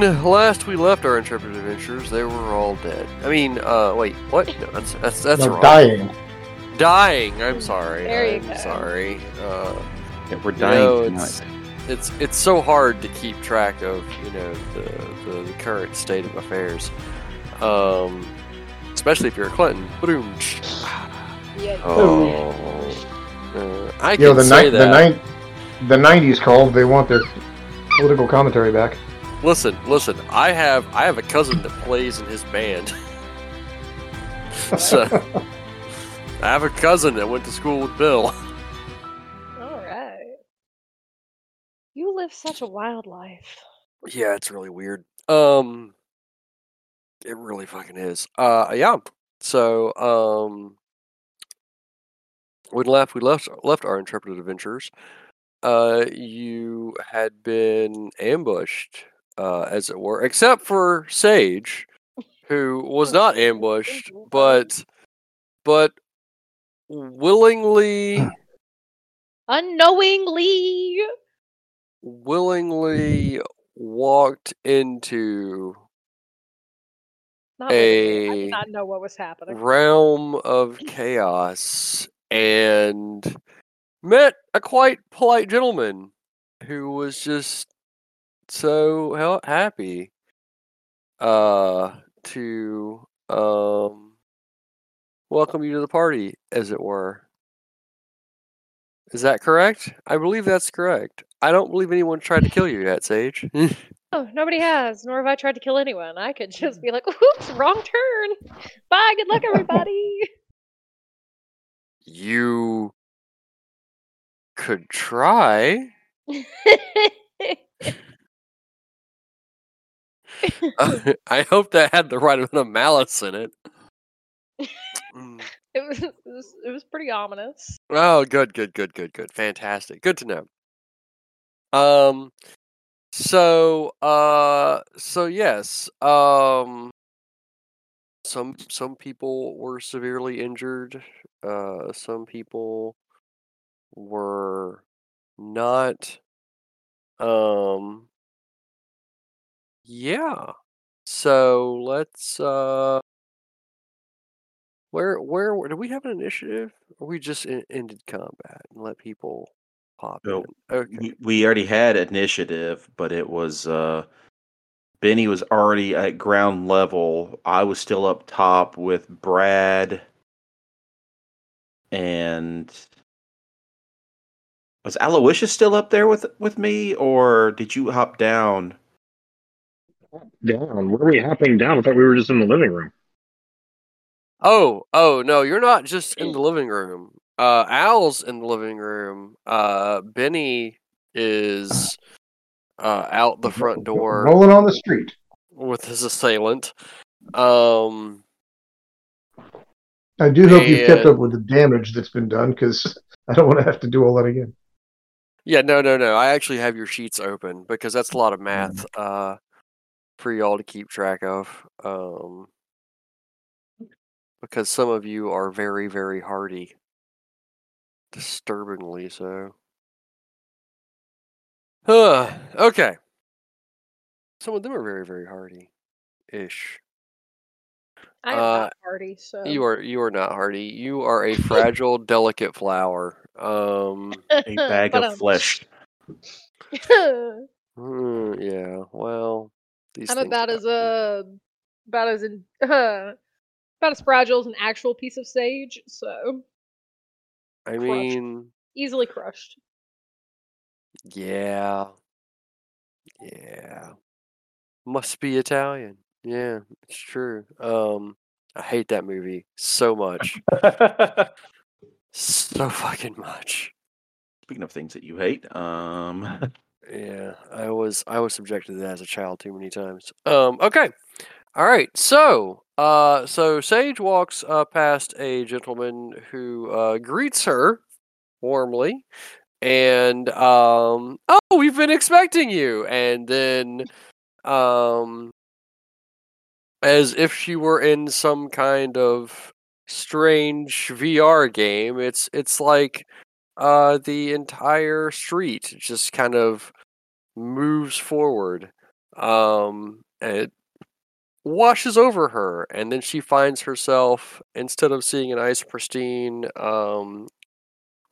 when last we left our intrepid adventurers, they were all dead. I mean, uh, wait, what? No, that's that's that's No, wrong. dying. Dying. I'm sorry. There you I'm go. sorry. Uh, Yeah, we're you dying know, tonight. it's, it's it's so hard to keep track of you know the, the, the current state of affairs, um, especially if you're a Clinton. Boom. Yeah. Oh, uh, I can You know the say ni- the that. nine the nineties called. They want their political commentary back. Listen, listen. I have I have a cousin that plays in his band. so I have a cousin that went to school with Bill. All right. You live such a wild life. Yeah, it's really weird. Um, it really fucking is. Uh, yeah. So, um, when left, we left left our intrepid adventures. Uh, you had been ambushed, uh, as it were, except for Sage, who was not ambushed, but but willingly Unknowingly. willingly walked into Not A- did not know what was happening. realm of chaos and met a quite polite gentleman who was just so happy uh to um welcome you to the party as it were is that correct i believe that's correct i don't believe anyone tried to kill you yet sage Oh, nobody has, nor have I tried to kill anyone. I could just be like, oops, wrong turn. Bye, good luck, everybody. you could try I hope that had the right amount of malice in it. Mm. it, was, it was it was pretty ominous. Oh, good, good, good, good, good. Fantastic. Good to know. Um so uh so yes, um some some people were severely injured. Uh some people were not um yeah. So let's uh where where do we have an initiative? Or we just en- ended combat and let people pop in? Okay. We, we already had initiative, but it was uh Benny was already at ground level. I was still up top with Brad and was Aloysius still up there with with me, or did you hop down? Down. Where are we hopping down? I thought we were just in the living room. Oh, oh no, you're not just in the living room. Uh Al's in the living room. Uh Benny is uh out the front door Rolling on the street. with his assailant. Um I do hope you've kept up with the damage that's been done because I don't want to have to do all that again. Yeah, no, no, no. I actually have your sheets open because that's a lot of math uh, for y'all to keep track of. Um, because some of you are very, very hardy, disturbingly so. Huh, okay. Some of them are very, very hardy, ish. I am Uh, not party, so You are you are not hardy. You are a fragile, delicate flower. Um, A bag of flesh. hmm, yeah. Well, these I'm things about as happen. uh about as in uh, about as fragile as an actual piece of sage, so I crushed. mean, easily crushed. yeah, yeah. Must be Italian. Yeah, it's true. Um, I hate that movie so much, so fucking much. Speaking of things that you hate, um, Yeah, I was I was subjected to that as a child too many times. Um, okay, all right. So, uh, so Sage walks uh, past a gentleman who uh, greets her warmly, and um, oh, we've been expecting you, and then um, as if she were in some kind of strange VR game, it's it's like uh, the entire street just kind of moves forward um, and it washes over her, and then she finds herself instead of seeing a nice pristine um,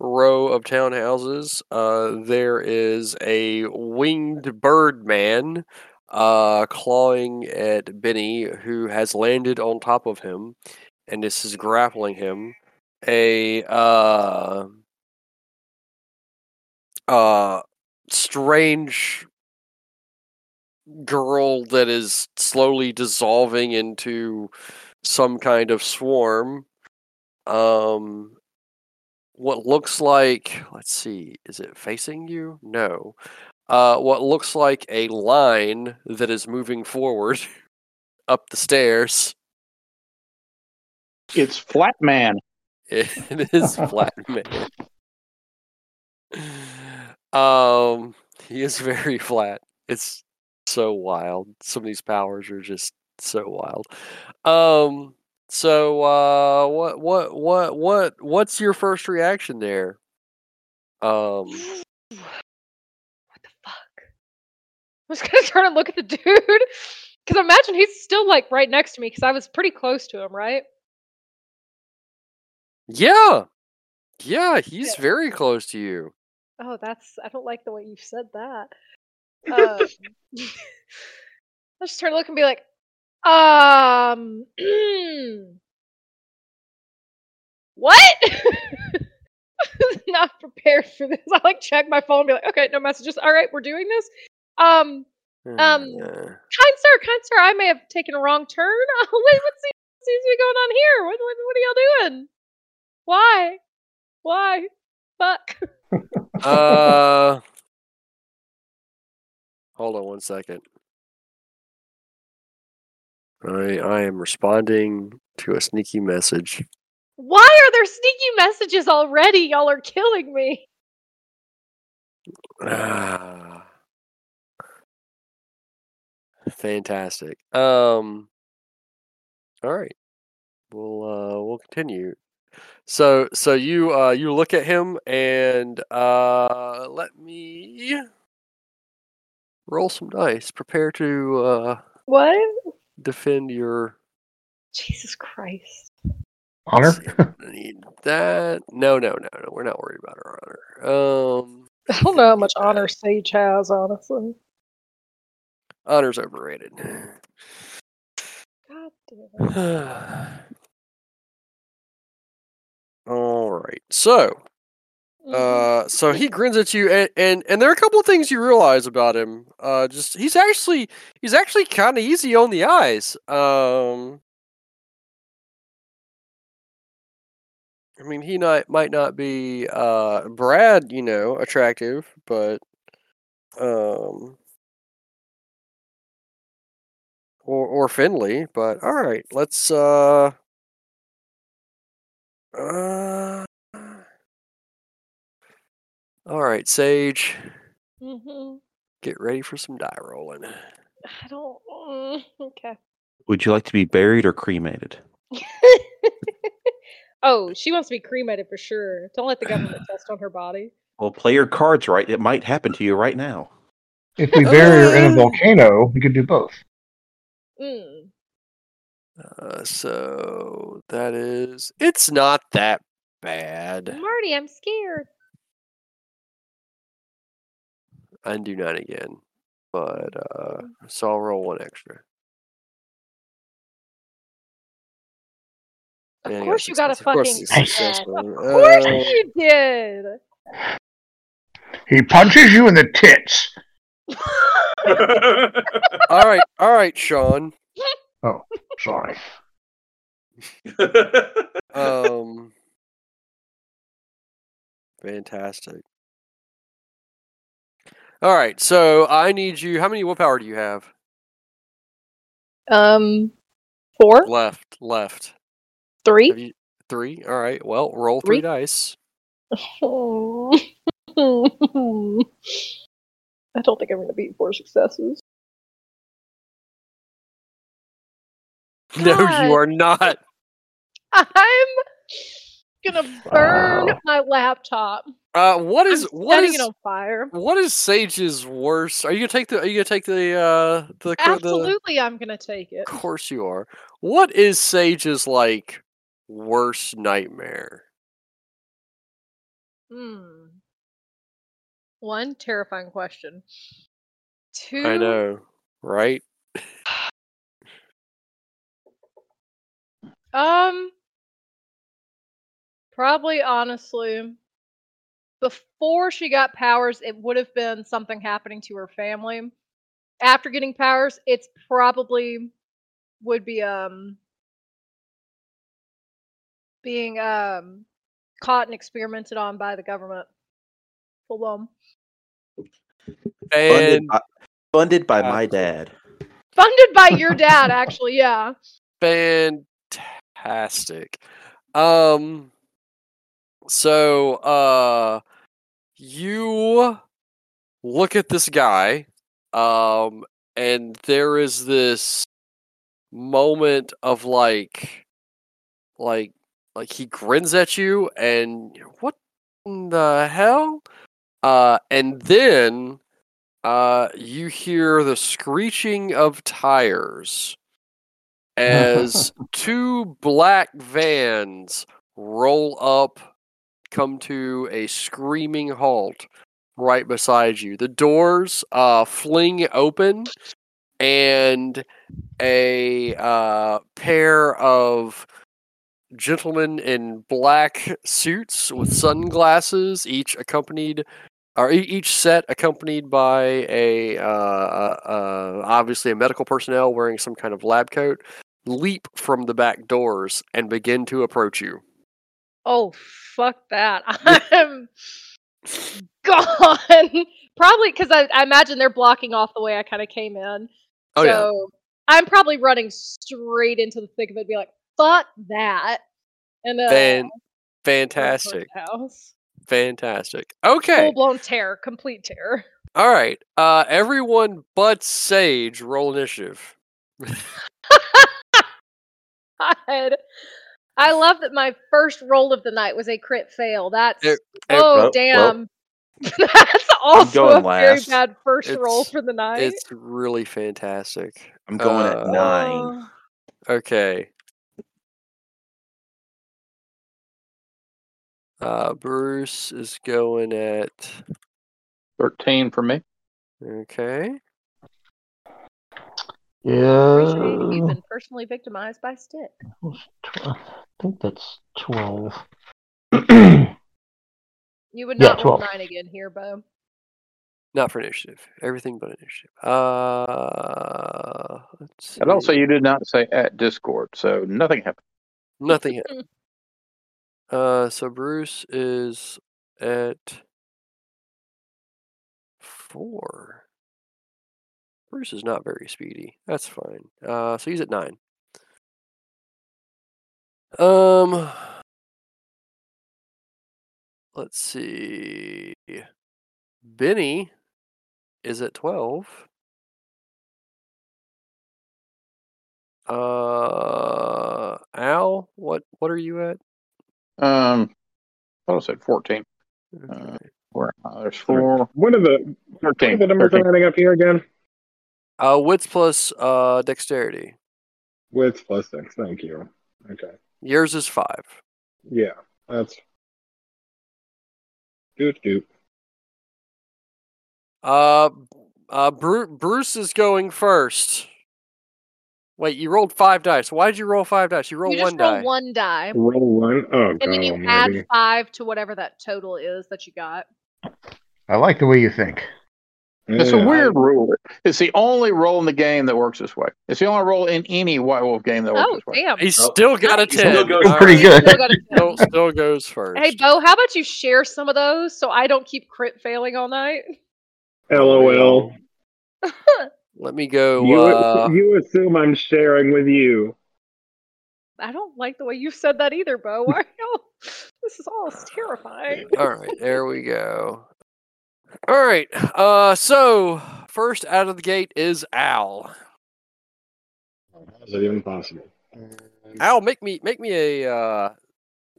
row of townhouses, uh, there is a winged bird man uh, clawing at Benny, who has landed on top of him, and this is grappling him. A uh, uh, strange girl that is slowly dissolving into some kind of swarm. Um, what looks like, let's see, is it facing you? No. Uh, what looks like a line that is moving forward up the stairs. It's Flat Man. It is Flat Man. Um, he is very flat. It's so wild. Some of these powers are just so wild. Um, so uh, what, what, what, what, what's your first reaction there? Um, What the fuck? I was gonna turn and look at the dude because I imagine he's still like right next to me because I was pretty close to him, right? yeah, yeah, he's Yeah. very close to you. Oh, that's I don't like the way you said that. Uh, let's turn and look and be like, um, what? Not prepared for this. I like check my phone, and be like, okay, no messages. All right, we're doing this. Um, Um, Uh, kind sir, kind sir, I may have taken a wrong turn. what, what seems, seems to be going on here? What, what, what are y'all doing? Why? Why? Fuck. uh, hold on one second. I I am responding to a sneaky message. Why are there sneaky messages already? Y'all are killing me. Ah. Fantastic. Um all right. We'll uh we'll continue. So so you uh you look at him and uh let me roll some dice. Prepare to uh What? defend your Jesus Christ. Honor? need that. No, no, no, no. We're not worried about our honor. Um I don't know how much honor Sage has, honestly. honor's overrated. God damn it. All right. So, Mhm. uh, so he grins at you, and, and and there are a couple of things you realize about him. Uh, just he's actually he's actually kind of easy on the eyes. Um, I mean, he not might not be uh Brad, you know, attractive, but um. Or, or Finley, but all right, let's uh uh all right, Sage, Mhm. get ready for some die rolling. I don't. mm, okay. Would you like to be buried or cremated? oh, she wants to be cremated for sure. Don't let the government test on her body. Well, play your cards right. It might happen to you right now. If we bury her in a Uh. volcano, we could do both. Mm. Uh, so that is it's not that bad. Marty, I'm scared. Undo nine again, but uh, so I'll roll one extra. Of Yeah, course you got a. Of fucking it's Nice. Of course Uh, you did. He punches you in the tits. all right, all right, Sean. Oh, sorry. Um, fantastic. All right, so I need you. How many willpower do you have Um, four, left? Left. three. You three? All right. Well, roll three Three? dice. I don't think I'm going to beat four successes. No, you are not. I'm gonna burn Wow. my laptop. Uh, what is I'm what setting is it on fire. what is Sage's worst? Are you gonna take the? Are you gonna take the? Uh, the, the Absolutely, I'm gonna take it. Of course you are. What is Sage's like worst nightmare? Hmm. One terrifying question. Two. I know, right? Um. Probably, honestly, before she got powers, it would have been something happening to her family. After getting powers, it's probably would be um being um caught and experimented on by the government. Full blown. Funded And by, funded by my dad. Funded by your dad, actually, yeah. fantastic. Um. So, uh, you look at this guy, um, and there is this moment of like, like, like he grins at you, and what the hell? Uh, and then, uh, you hear the screeching of tires as two black vans roll up, come to a screaming halt right beside you. The doors uh, fling open, and a uh, pair of gentlemen in black suits with sunglasses, each accompanied. Or each set accompanied by a uh, uh, uh, obviously a medical personnel wearing some kind of lab coat, leap from the back doors and begin to approach you. Oh, fuck that. I'm gone. probably because I, I imagine they're blocking off the way I kind of came in. Oh so yeah, I'm probably running straight into the thick of it, be like, fuck that. And uh, Fan- fantastic, house. fantastic. Okay, Full blown terror, complete terror. all right. Uh, everyone but Sage roll initiative. God. I love that my first roll of the night was a crit fail. That's It- oh well- well, damn. That's also going a very bad first roll for the night. It's really fantastic. I'm going Uh, at nine. Oh. Okay. Uh, Bruce is going at 13 for me. okay. Appreciate you've been personally victimized by Stick. I think that's 12. You would Yeah, not roll 12. nine again here, Bo. Not for initiative. Everything but initiative. Uh, let's And also, you did not say at Discord, so nothing happened. Nothing happened. Uh, so Bruce is at four. Bruce is not very speedy. That's fine. Uh, so he's at nine. Um, let's see. Benny is at twelve. Uh, Al, what what are you at? Um, I thought I said 14. Okay. Where uh, there's four. What are the, what are 13. the numbers 13. adding up here again? Uh, wits plus uh dexterity. With plus six. Thank you. Okay. Yours is five. Yeah, that's. Doot doot. Uh, uh, Bru- Bruce is going first. Wait, you rolled five dice. Why did you roll five dice? You rolled you one roll die. one die, Roll one. Oh, and then you God, add five to whatever that total is that you got. I like the way you think. It's a weird rule. It's the only role in the game that works this way. It's the only role in any White Wolf game that works Oh, this way. damn. He Oh, still got a he still ten. goes All Pretty right. good. Still got a Still, 10. still goes first. Hey, Bo, how about you share some of those so I don't keep crit failing all night? LOL. Let me go. You, Uh, you assume I'm sharing with you. I don't like the way you said that either, Bo. Why? This is all terrifying. all right, there we go. All right. Uh, so first out of the gate is Al. How is that even possible? Al, make me make me a uh,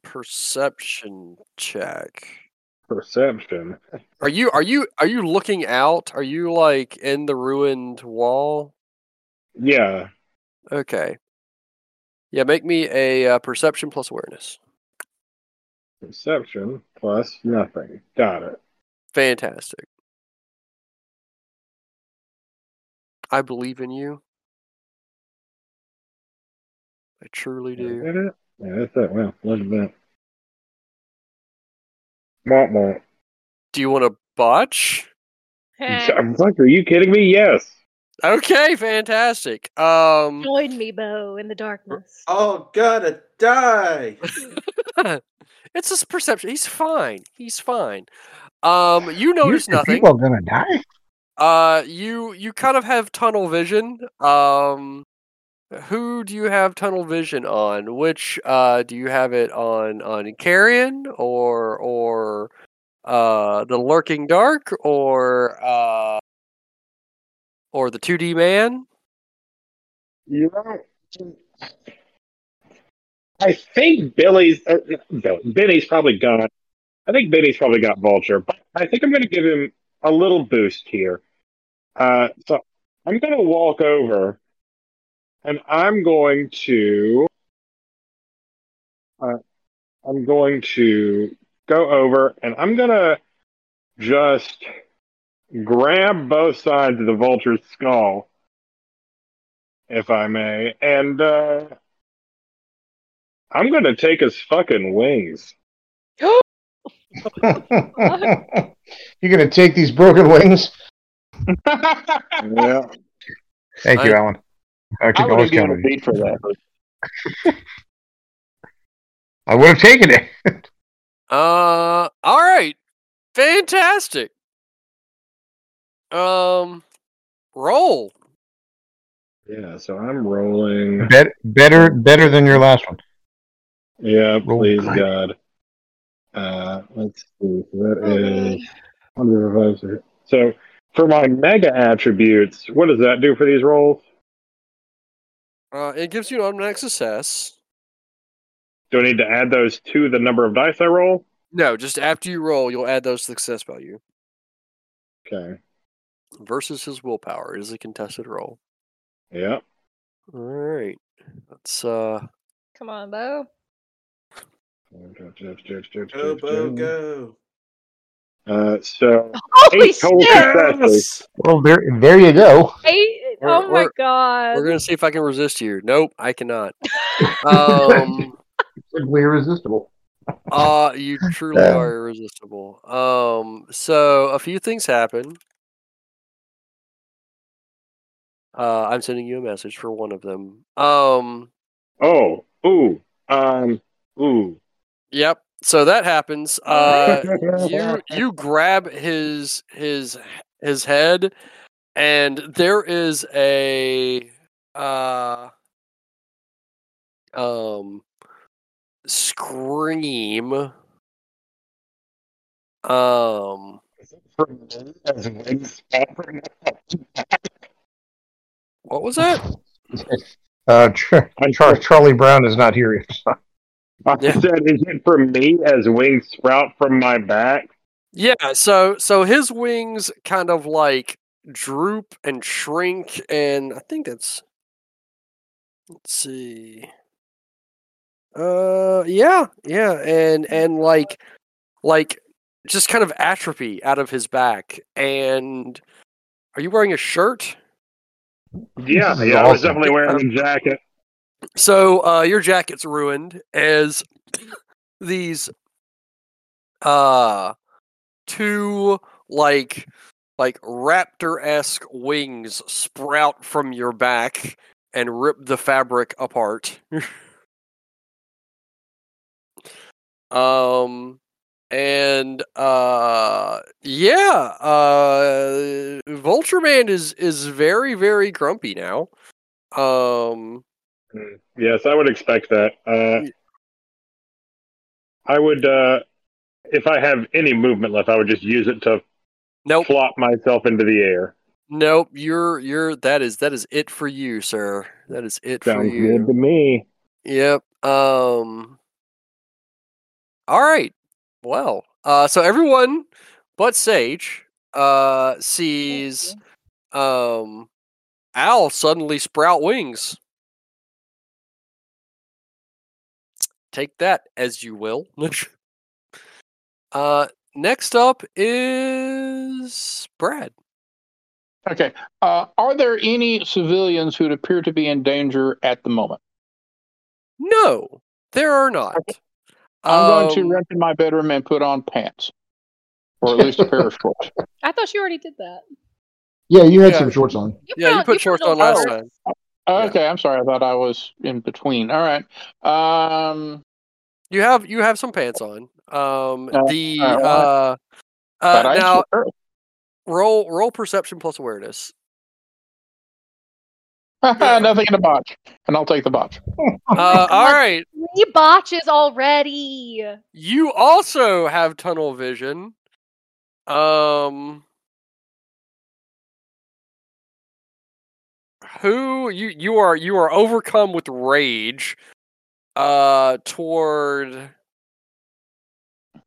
perception check. Perception. Are you are you are you looking out? Are you like in the ruined wall? Yeah. Okay. Yeah, make me a uh, perception plus awareness. Perception plus nothing. Got it. Fantastic. I believe in you. I truly Is do. that it? Yeah, that's it. Wow, look at that. Womp womp. Do you want to botch? I'm like, are you kidding me? Yes. Okay, fantastic. Um Join me, Bo, in the darkness. Oh, gotta die. it's just perception. He's fine. He's fine. Um you notice You think nothing. People are gonna die. Uh you you kind of have tunnel vision. Um who do you have tunnel vision on? Which uh do you have it on on Carrion or or uh the lurking dark or uh or the 2D man? You know, I think Billy's uh, Billy, Benny's probably gone. I think Benny's probably got Vulture, but I think I'm going to give him a little boost here. Uh, so I'm going to walk over, and I'm going to. Uh, I'm going to go over, and I'm going to just grab both sides of the vulture's skull if I may. And uh, I'm gonna take his fucking wings. You're gonna take these broken wings. Yeah. Thank you, I- Alan. I I could would always have count a on you. beat for that. I would have taken it. Uh, all right, fantastic. Um, roll. Yeah, so I'm rolling. Bet- better, better than your last one. Yeah, Roll please high. God. Uh, let's see. So that is 105. So for my mega attributes, what does that do for these rolls? Uh, it gives you an automatic success. Do I need to add those to the number of dice I roll? No, just after you roll, you'll add those to the success value. Okay. Versus his willpower It is a contested roll. Yeah. All right, let's uh. Come on, Bo. Go, Bo, go. Uh, so Holy Eight total shit! successes. Well, there, there you go. Eight. We're- Oh my we're- god. We're gonna see if I can resist you. Nope, I cannot. Um. Simply irresistible. Uh, you truly Um, are irresistible. Um, so a few things happen. Uh, I'm sending you a message for one of them. Um, Oh, ooh, um, ooh. Yep. So that happens. Uh, you you grab his his his head, and there is a uh um scream. Um. What was that? Uh, Char- Char- Charlie Brown is not here. I Yeah. said, is it for me as wings sprout from my back? Yeah, so so his wings kind of like droop and shrink, and I think that's. Let's see. Uh, yeah, yeah, and and like, like, just kind of atrophy out of his back. And are you wearing a shirt? Yeah, This is yeah, I was definitely wearing a jacket. So uh, your jacket's ruined as these uh two like like raptor esque wings sprout from your back and rip the fabric apart. um and uh yeah uh vulture man is is very very grumpy now um Yes, I would expect that. Uh, I would, uh, if I have any movement left, I would just use it to nope flop myself into the air. Nope, you're you're that is that is it for you, sir. That is it for Sounds you. good to me. Yep. Um All right. Well, uh, so everyone but Sage uh, sees um, Al suddenly sprout wings. Take that as you will. uh, next up is Brad. Okay. Uh, are there any civilians who appear to be in danger at the moment? No, there are not. I'm going to Um, rent in my bedroom and put on pants, or at least a pair of shorts. I thought you already did that. Yeah, you had Yeah. some shorts on. You Yeah, you on- put shorts on on last shorts. time. Oh, Yeah. Okay, I'm sorry. I thought I was in between. All right. Um, You have you have some pants on. Um, Uh, the uh, uh, uh, now sure- roll roll perception plus awareness. nothing in the botch, and I'll take the botch. Uh, all right, Three botches already. you also have tunnel vision. Um, who you you are you are overcome with rage. Uh, toward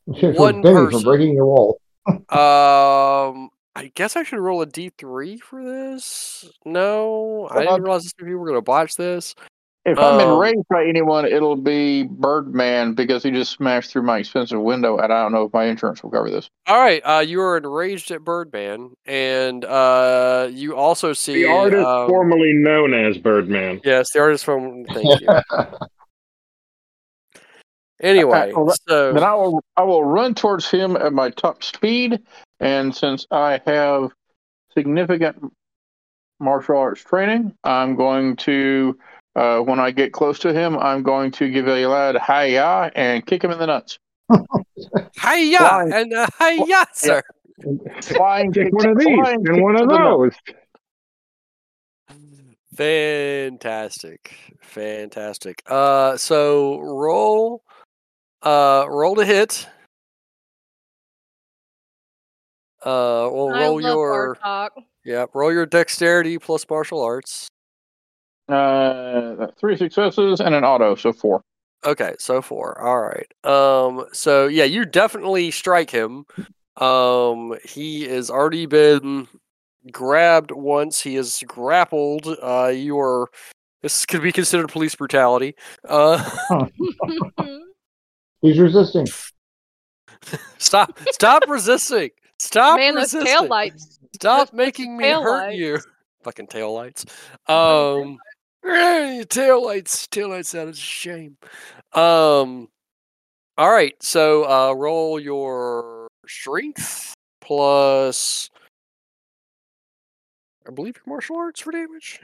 One person. for breaking your wall. Um, I guess I should roll a d three for this. No, I didn't realize this people were gonna botch this. If I'm Um, enraged by anyone, it'll be Birdman because he just smashed through my expensive window, and I don't know if my insurance will cover this. All right, uh, you are enraged at Birdman, and uh, you also see The artist um, formerly known as Birdman. Yes, the artist from. Thank you. Anyway, well, so Then I will I will run towards him at my top speed, and since I have significant martial arts training, I'm going to uh, when I get close to him, I'm going to give a loud hi-ya and kick him in the nuts. hiya flying- and uh, hiya, sir. Flying kick- one of these flying and one of those. Fantastic, fantastic. Uh, so roll, uh, roll to hit. Uh, well, I roll love your Bartok. yeah, roll your dexterity plus martial arts. Uh, three successes and an auto, so four. Okay, so four. All right. Um. So yeah, you definitely strike him. Um. He has already been grabbed once. He is grappled. Uh. You are. This could be considered police brutality. Uh. He's resisting. stop! Stop resisting! Stop Man, those resisting! tail lights. Stop making me hurt lights. you. Fucking tail lights. Um. Tail lights. Tail lights. out. That is a shame. Um. All right. So, uh, roll your strength plus. I believe your martial arts for damage.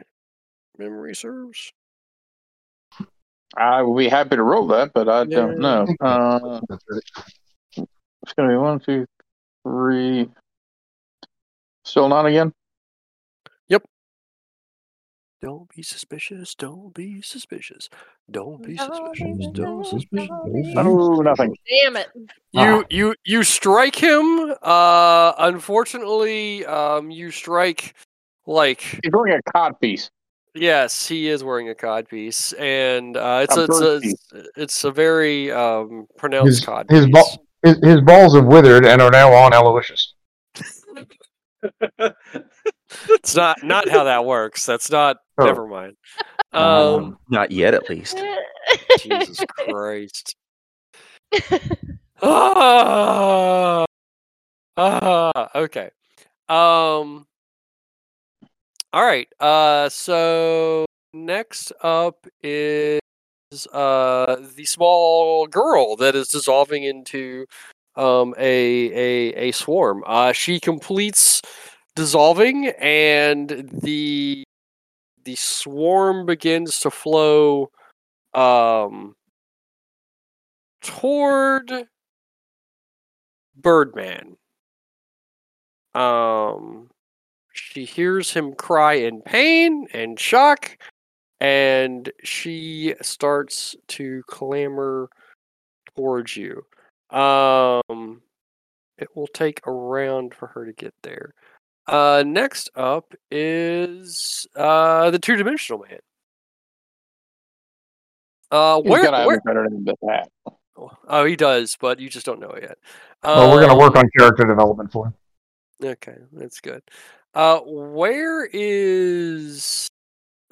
Memory serves. I will be happy to roll that, but I Yeah. don't know. Uh, it's going to be one, two, three. Still not again. Don't be suspicious. Don't be suspicious. Don't be No, suspicious. Don't no, suspicious. no. No, nothing. Damn it. You Ah. you you strike him. Uh, unfortunately, um, you strike like He's wearing a cod piece. yes, he is wearing a cod piece, and uh, it's A a, it's a it's a very um pronounced His, cod his, piece. ball, his, his balls have withered and are now on Aloysius. it's not not how that works. That's not. Oh. Never mind. Um, Um, not yet, at least. Jesus Christ. ah, ah, okay. Um. All right. Uh. So next up is uh the small girl that is dissolving into um a a a swarm. Uh. She completes dissolving, and the the swarm begins to flow um toward Birdman. Um she hears him cry in pain and shock and she starts to clamber towards you. Um it will take a round for her to get there. Uh next up is uh the two-dimensional man. Uh He's where got to have where a better name than that. Oh, he does, but you just don't know it yet. Well, we're going to Um, work on character development for him. Okay, that's good. Uh, where is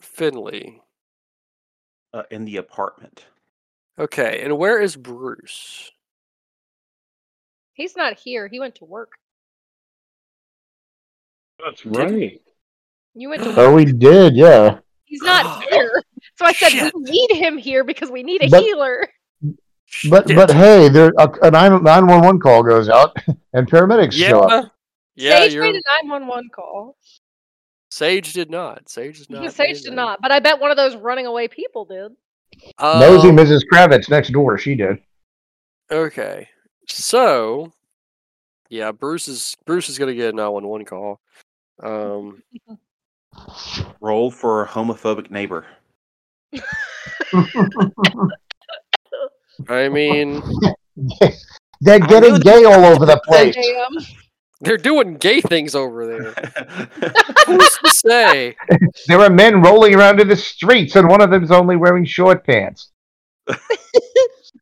Finley? Uh, in the apartment. Okay, and where is Bruce? He's not here. He went to work. That's Did- right. You went to. Oh, we did, yeah. He's not here. So I said Shit. we need him here because we need a But- healer. But Shit. but hey, there a, a nine nine one one call goes out, and paramedics show up. yeah, yeah, Sage you're, made a 911 call. Sage did not. Sage did not. Sage did not, but I bet one of those running away people did. Nosy Um, Mrs. Kravitz next door. She did. Okay, so yeah, Bruce is Bruce is gonna get a nine one one call. Um, Roll for a homophobic neighbor. I mean, They're getting gay all over the place. They're doing gay things over there. Who's to say? There are men rolling around in the streets, and one of them's only wearing short pants.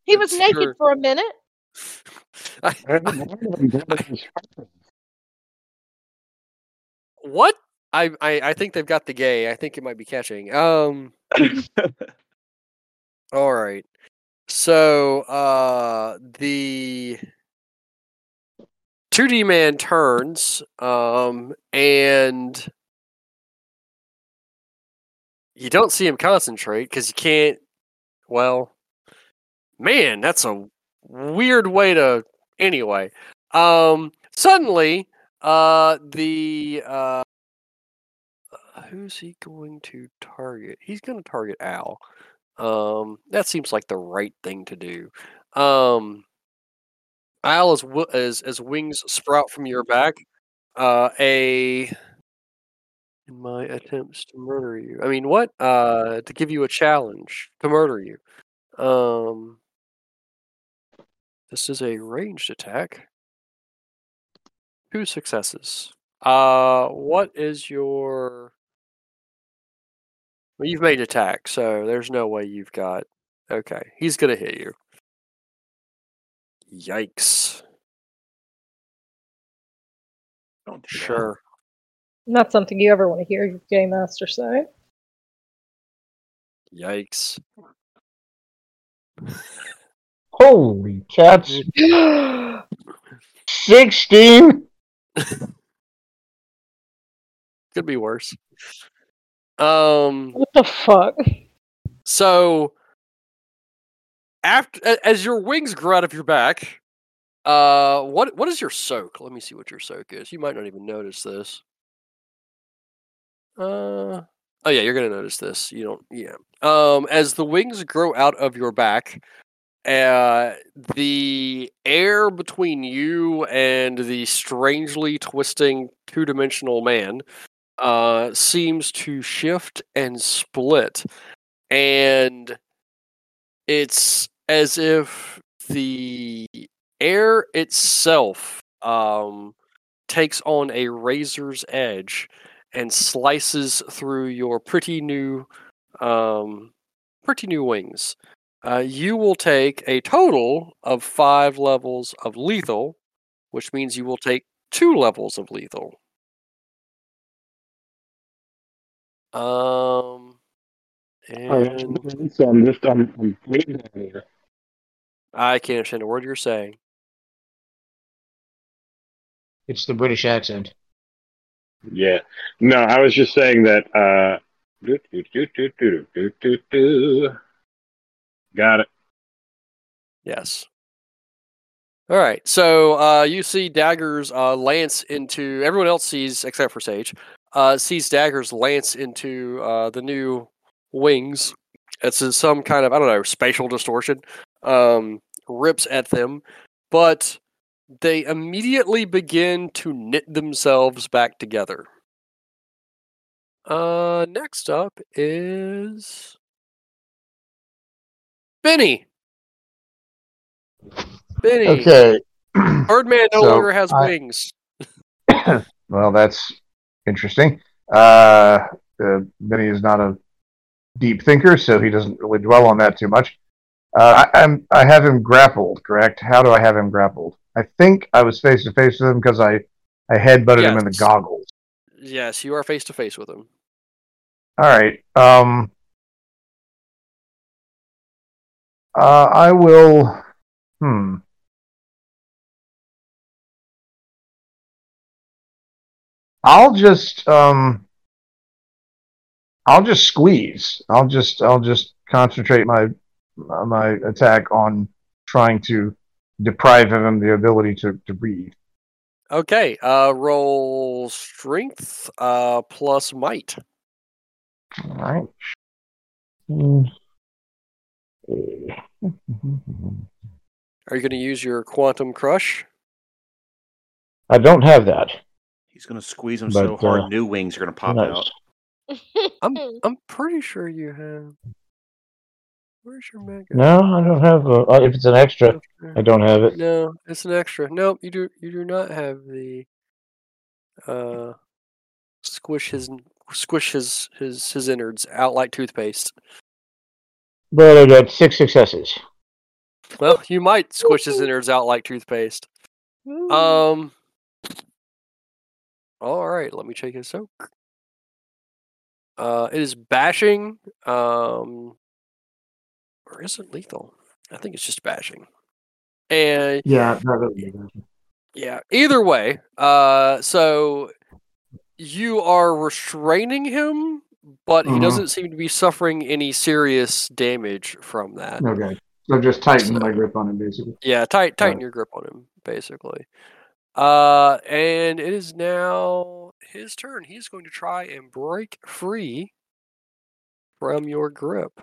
He was That's naked true. for a minute. What? I, I I think they've got the gay. I think it might be catching. Um. all right. So uh the 2D man turns um and you don't see him concentrate cuz you can't well man, that's a weird way to anyway. Um suddenly uh the uh who's he going to target? He's going to target Al. Um, that seems like the right thing to do. Um, Al, as as as wings sprout from your back, uh, a in my attempts to murder you. I mean, what? Uh, to give you a challenge to murder you. Um, this is a ranged attack. Two successes. Uh, what is your? Well, you've made attack, so there's no way you've got. Okay, he's gonna hit you. Yikes! Don't. Sure. Not something you ever want to hear your game master say. Yikes! Holy cats! what Sixteen. Could be worse. Um. what the fuck? So after as your wings grow out of your back, uh, what what is your soak? Let me see what your soak is. You might not even notice this. Uh, oh yeah, you're gonna notice this. You don't. Yeah. Um, as the wings grow out of your back, uh, the air between you and the strangely twisting two-dimensional man, uh, seems to shift and split and it's as if the air itself um, takes on a razor's edge and slices through your pretty new um, pretty new wings uh, you will take a total of five levels of lethal which means you will take two levels of lethal um and so I'm just I'm, I'm reading here. I can't understand a word you're saying. It's the British accent. Yeah. No, I was just saying that. Uh, do, do, do, do, do, do, do, do. Got it. Yes. All right. So uh, you see daggers uh, lance into everyone else sees except for Sage uh, sees daggers lance into uh, the new wings. It's some kind of I don't know spatial distortion. Um, rips at them, but they immediately begin to knit themselves back together. Uh, next up is Benny. Benny. Okay. Birdman no So, longer has I- wings. Well, that's interesting. Uh, uh, Benny is not a deep thinker, so he doesn't really dwell on that too much. Uh, I, I'm I have him grappled, correct? How do I have him grappled? I think I was face to face with him because I I headbutted him in the goggles. Yes, you are face to face with him. All right. Um. Uh, I will. Hmm. I'll just um. I'll just squeeze. I'll just I'll just concentrate my my attack on trying to deprive him the ability to, to breathe. Okay, uh, roll strength uh, plus might. All right. Are you going to use your quantum crush? I don't have that. He's gonna squeeze him so hard, uh, new wings are gonna pop Nice. out. I'm I'm pretty sure you have. Where's your mega? No, I don't have. A, uh, if it's an extra, I don't have it. No, it's an extra. Nope, you do. You do not have the. Uh, squish his squish his his his innards out like toothpaste. But I got six successes. Well, you might squish his innards out like toothpaste. Um. All right, let me check his soak. Uh, it is bashing. Um, or is it lethal? I think it's just bashing. And Yeah, not really. yeah, either way. Uh, so you are restraining him, but he Mhm. doesn't seem to be suffering any serious damage from that. Okay, so just tighten So- my grip on him, basically. Yeah, tight, tighten Right. your grip on him, basically. Uh, and it is now his turn. He's going to try and break free from your grip.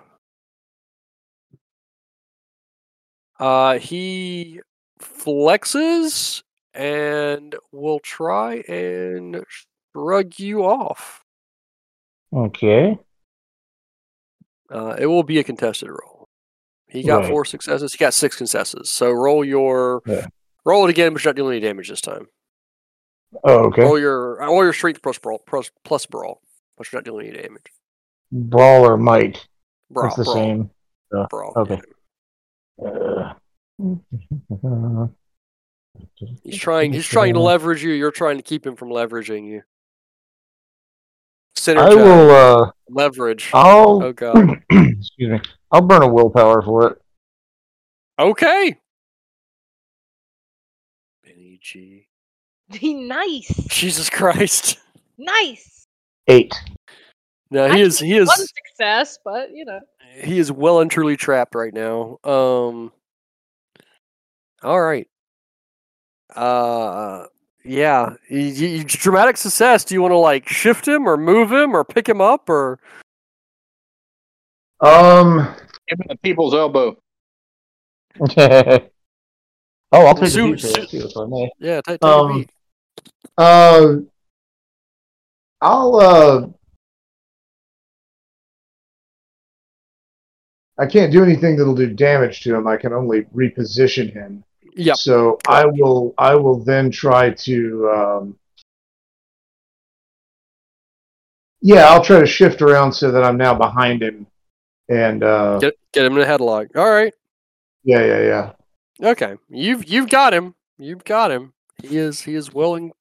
Uh, he flexes and will try and shrug you off. Okay. Uh, it will be a contested roll. He got Right. four successes. He got six successes. So roll your Yeah. roll it again, but you're not dealing any damage this time. Oh, okay. Roll your roll your strength plus brawl plus, plus brawl, but you're not dealing any damage. Brawl or might. Brawl, it's the brawl, same. Brawl. okay. yeah. Uh, He's trying. He's trying to leverage you. You're trying to keep him from leveraging you. Synergize. I will. Uh, leverage. I'll. Oh god. excuse me. I'll burn a willpower for it. Okay. Benny G. nice, Jesus Christ. nice. Eight. No, I he is. He One is. success, but you know. He is well and truly trapped right now. Um. All right. Uh. Yeah. dramatic success. Do you want to like shift him or move him or pick him up or? Um. Give him the people's elbow. oh, I'll take Su- the details too, if I may. Yeah. Take, take Um. Uh, I'll uh, I can't do anything that'll do damage to him. I can only reposition him. Yep. So I will I will then try to um, yeah I'll try to shift around so that I'm now behind him and uh, Get get him in a headlock. All right. yeah yeah yeah Okay, you've you've got him. You've got him. He is he is willing.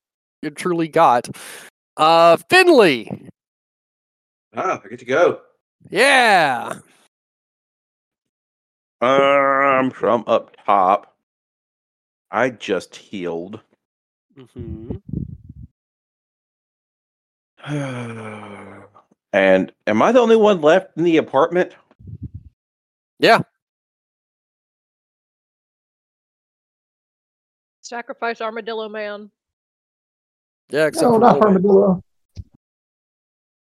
and and truly got. Uh, Finley. Ah, I get to go. Yeah. Um, from up top, I just healed. hmm and am I the only one left in the apartment? Yeah. Sacrifice Armadillo Man. Yeah. Except no for not armadillo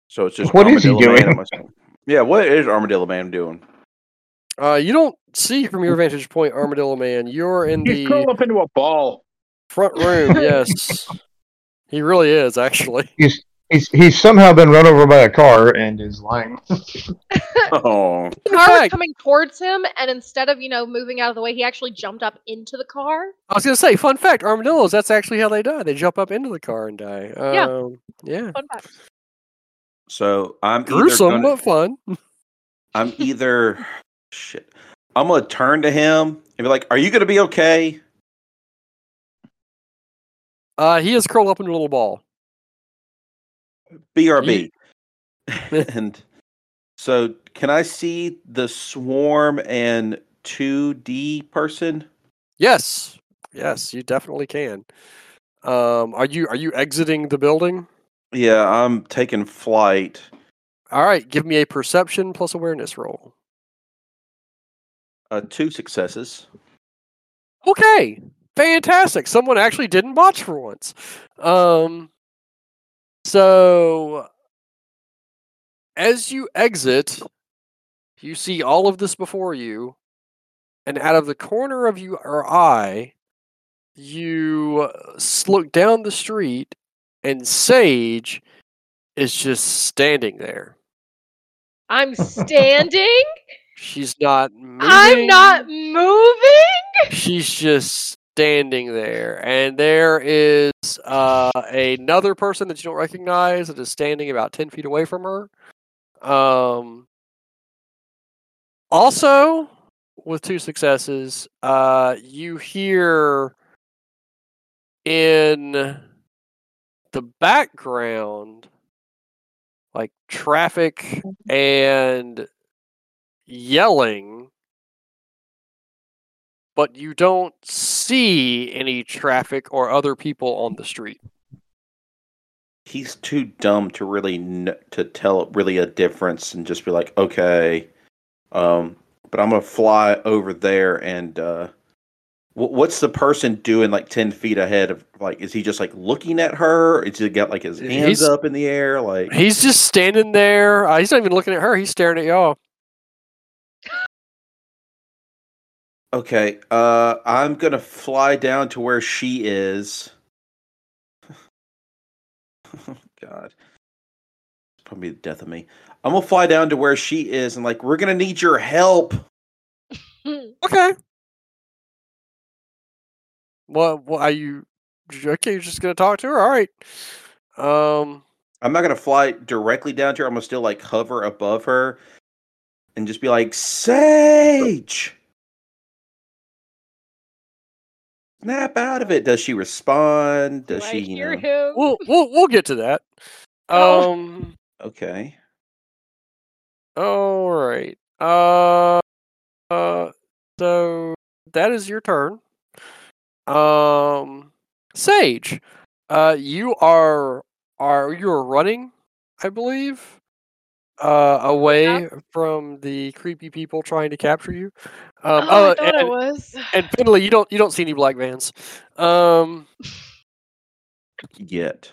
So it's just What is he Armadillo Man doing? and. Yeah, what is Armadillo Man doing? Uh, you don't see from your vantage point, Armadillo Man. You're in the. He's curled up into a ball. front room. Yes, he really is actually. he's he's he's somehow been run over by a car and is lying Oh, The car was coming towards him, and instead of you know moving out of the way, he actually jumped up into the car. I was gonna say, fun fact: armadillos. That's actually how they die. They jump up into the car and die. Yeah. Um, yeah. Fun fact. so I'm Gruesome, gonna, but fun. I'm either shit. I'm gonna turn to him and be like, "Are you gonna be okay?" Uh, he is curled up into a little ball. BRB. and so, can I see the swarm and 2D person? Yes, yes, you definitely can. Um, are you are you exiting the building? Yeah, I'm taking flight. All right, give me a perception plus awareness roll. Uh, two successes. Okay, fantastic. Someone actually didn't botch for once. Um, so as you exit, you see all of this before you, and out of the corner of your eye, you uh, look down the street, and Sage is just standing there. I'm standing. She's not moving. I'm not moving. She's just standing there, and there is uh, another person that you don't recognize that is standing about ten feet away from her. Um, also, with two successes, uh, you hear in the background like traffic and yelling but you don't see any traffic or other people on the street. He's too dumb to really kn- to tell really a difference and just be like, okay. Um, but I'm gonna fly over there and uh, wh- what's the person doing like ten feet ahead of like? Is he just like looking at her? Is he got like his hands He's- up in the air? Like He's just standing there. Uh, he's not even looking at her. He's staring at y'all. Okay, uh, I'm gonna fly down to where she is. God, it's probably the death of me. I'm gonna fly down to where she is, and like, we're gonna need your help. Okay. What? What are you? Okay, you're just gonna talk to her. All right. Um. I'm not gonna fly directly down to her. I'm gonna still like hover above her, and just be like, Sage. Snap out of it. Does she respond? Does Do she? I You hear know? him? We'll we'll we'll get to that. Oh. Um. Okay. All right. Uh. Uh. So that is your turn. Um. Sage, uh, you are are you are running, I believe, uh, away from the creepy people trying to capture you. Um, oh, I thought I and, was. and Finley, you don't you don't see any black vans. Um. Yet.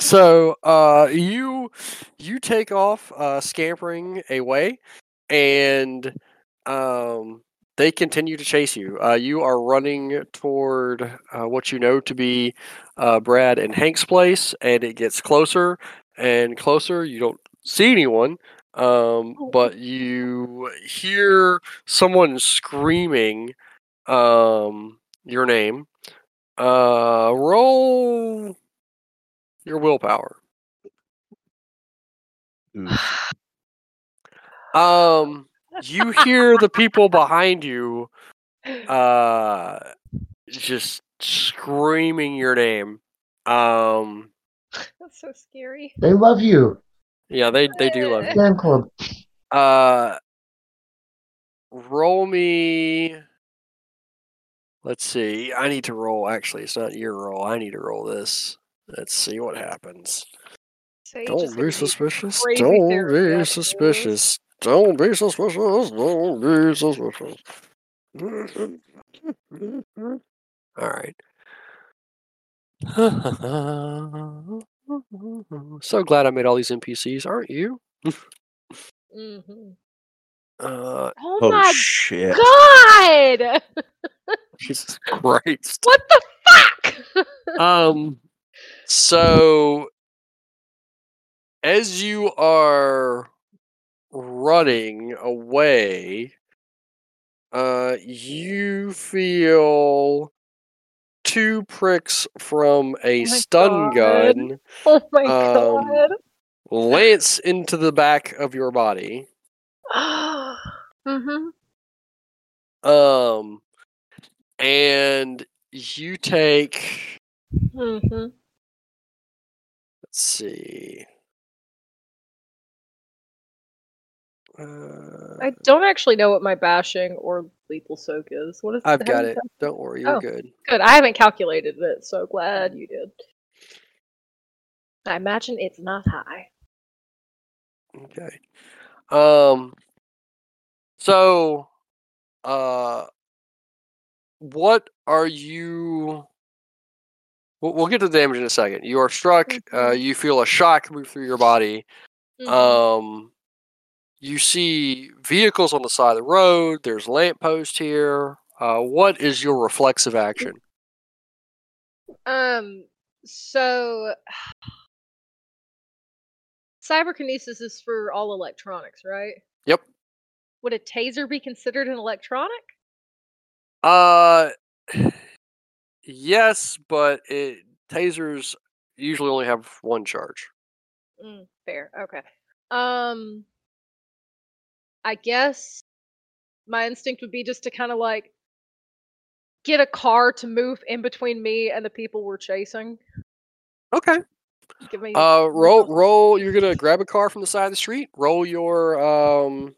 So uh, you you take off uh, scampering away, and um, they continue to chase you. Uh, you are running toward uh, what you know to be uh, Brad and Hank's place, and it gets closer and closer. You don't see anyone, um, but you hear someone screaming um, your name. Uh, roll your willpower. Um, you hear the people behind you, uh, just screaming your name. Um, That's so scary. They love you. Yeah, they they do love you. Fan club. Uh, roll me. Let's see. I need to roll. Actually, it's not your roll. I need to roll this. Let's see what happens. Sage is Don't be suspicious. crazy Don't be suspicious. Don't be suspicious. Don't be suspicious. All right. so glad I made all these NPCs, aren't you? Mhm. Uh, Oh, Oh my shit. god! Jesus Christ. What the fuck? Um, so as you are running away, uh, you feel two pricks from a Oh stun God. gun oh my Um, god. lance into the back of your body. mm-hmm. Um, and you take. hmm Let's see. Uh, I don't actually know what my bashing or lethal soak is. What is? I've got it. Don't worry, you're Oh. good. Good. I haven't calculated it, so glad you did. I imagine it's not high. Okay. Um. So, uh, what are you? We'll, we'll get to the damage in a second. You are struck. Uh, Mhm. you feel a shock move through your body. Mhm. Um, you see vehicles on the side of the road. There's a lamppost here. Uh, what is your reflexive action? Um, so cyberkinesis is for all electronics, right? Yep. Would a taser be considered an electronic? Uh, yes, but it tasers usually only have one charge. Mm, fair. Okay. Um, I guess my instinct would be just to kind of like get a car to move in between me and the people we're chasing. Okay. Give me Uh, roll, roll. You're gonna grab a car from the side of the street. Roll your um.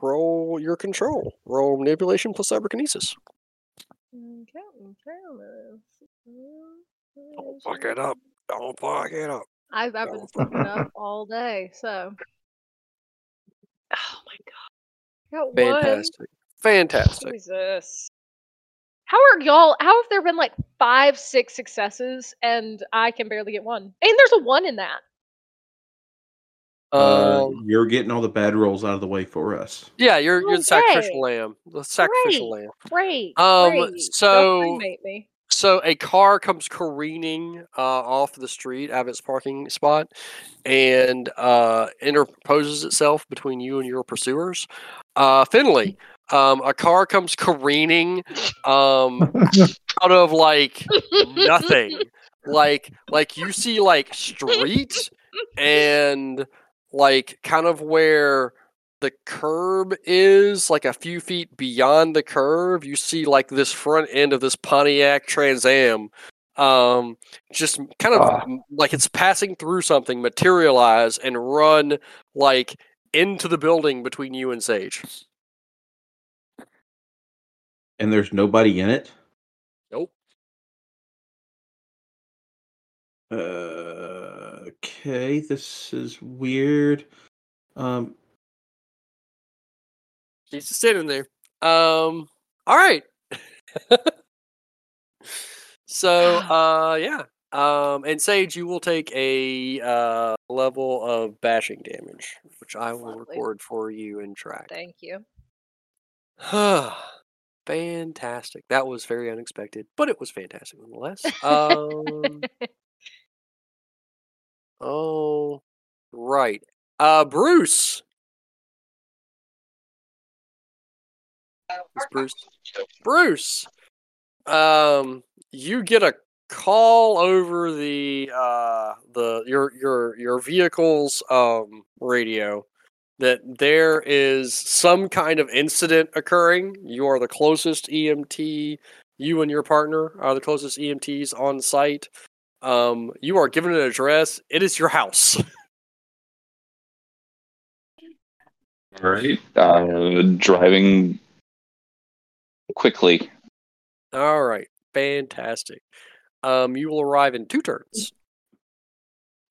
Roll your control. Roll manipulation plus cyberkinesis. Okay, Don't fuck it up. Don't fuck it up. I've, I've been fucking up all day, so. Oh my god. Got one. Fantastic. Fantastic. Jesus. How are y'all? How have there been like five, six successes and I can barely get one? And there's a one in that. Uh, Um. you're getting all the bad rolls out of the way for us. Yeah, you're you're the sacrificial lamb. The sacrificial Great. lamb. Great. Um, great. Don't so- cremate me. So a car comes careening uh, off the street out of its parking spot, and uh, interposes itself between you and your pursuers. Uh, Finley, um, a car comes careening um, out of like nothing, like like you see like street and like kind of where the curb is like a few feet beyond the curve you see like this front end of this pontiac trans am um just kind of m- like it's passing through something materialize and run like into the building between you and sage And there's nobody in it. nope Uh, okay, this is weird. Um, she's just sitting there. Um all right. So uh yeah. Um and sage you will take a uh level of bashing damage which i will Lovely. record for you and track. Thank you. fantastic. That was very unexpected but it was fantastic nonetheless. Um oh right. Uh bruce It's bruce Bruce, um, you get a call over the uh the your your your vehicle's um radio that there is some kind of incident occurring. You are the closest EMT. You and your partner are the closest EMTs on site. Um, you are given an address. It is your house. All right. Uh, driving quickly. All right, fantastic. Um, you will arrive in two turns.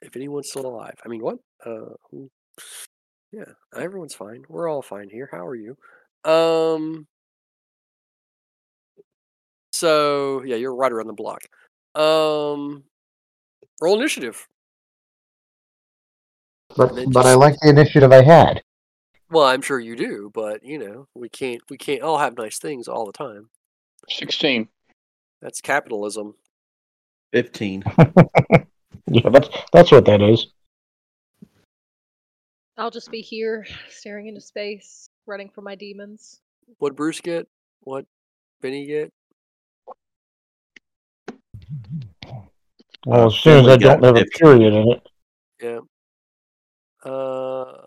If anyone's still alive. I mean, what? Uh, who- yeah, everyone's fine. We're all fine here. How are you? Um. So yeah, you're right around the block. Um, roll initiative. But And then but I like the initiative I had. Well, I'm sure you do, but you know, we can't we can't all have nice things all the time. 16. That's capitalism. fifteen. Yeah, that's that's what that is. I'll just be here staring into space, running from my demons. What Bruce get? What Benny get? Well, as soon as I don't have a period in it. Yeah. Uh,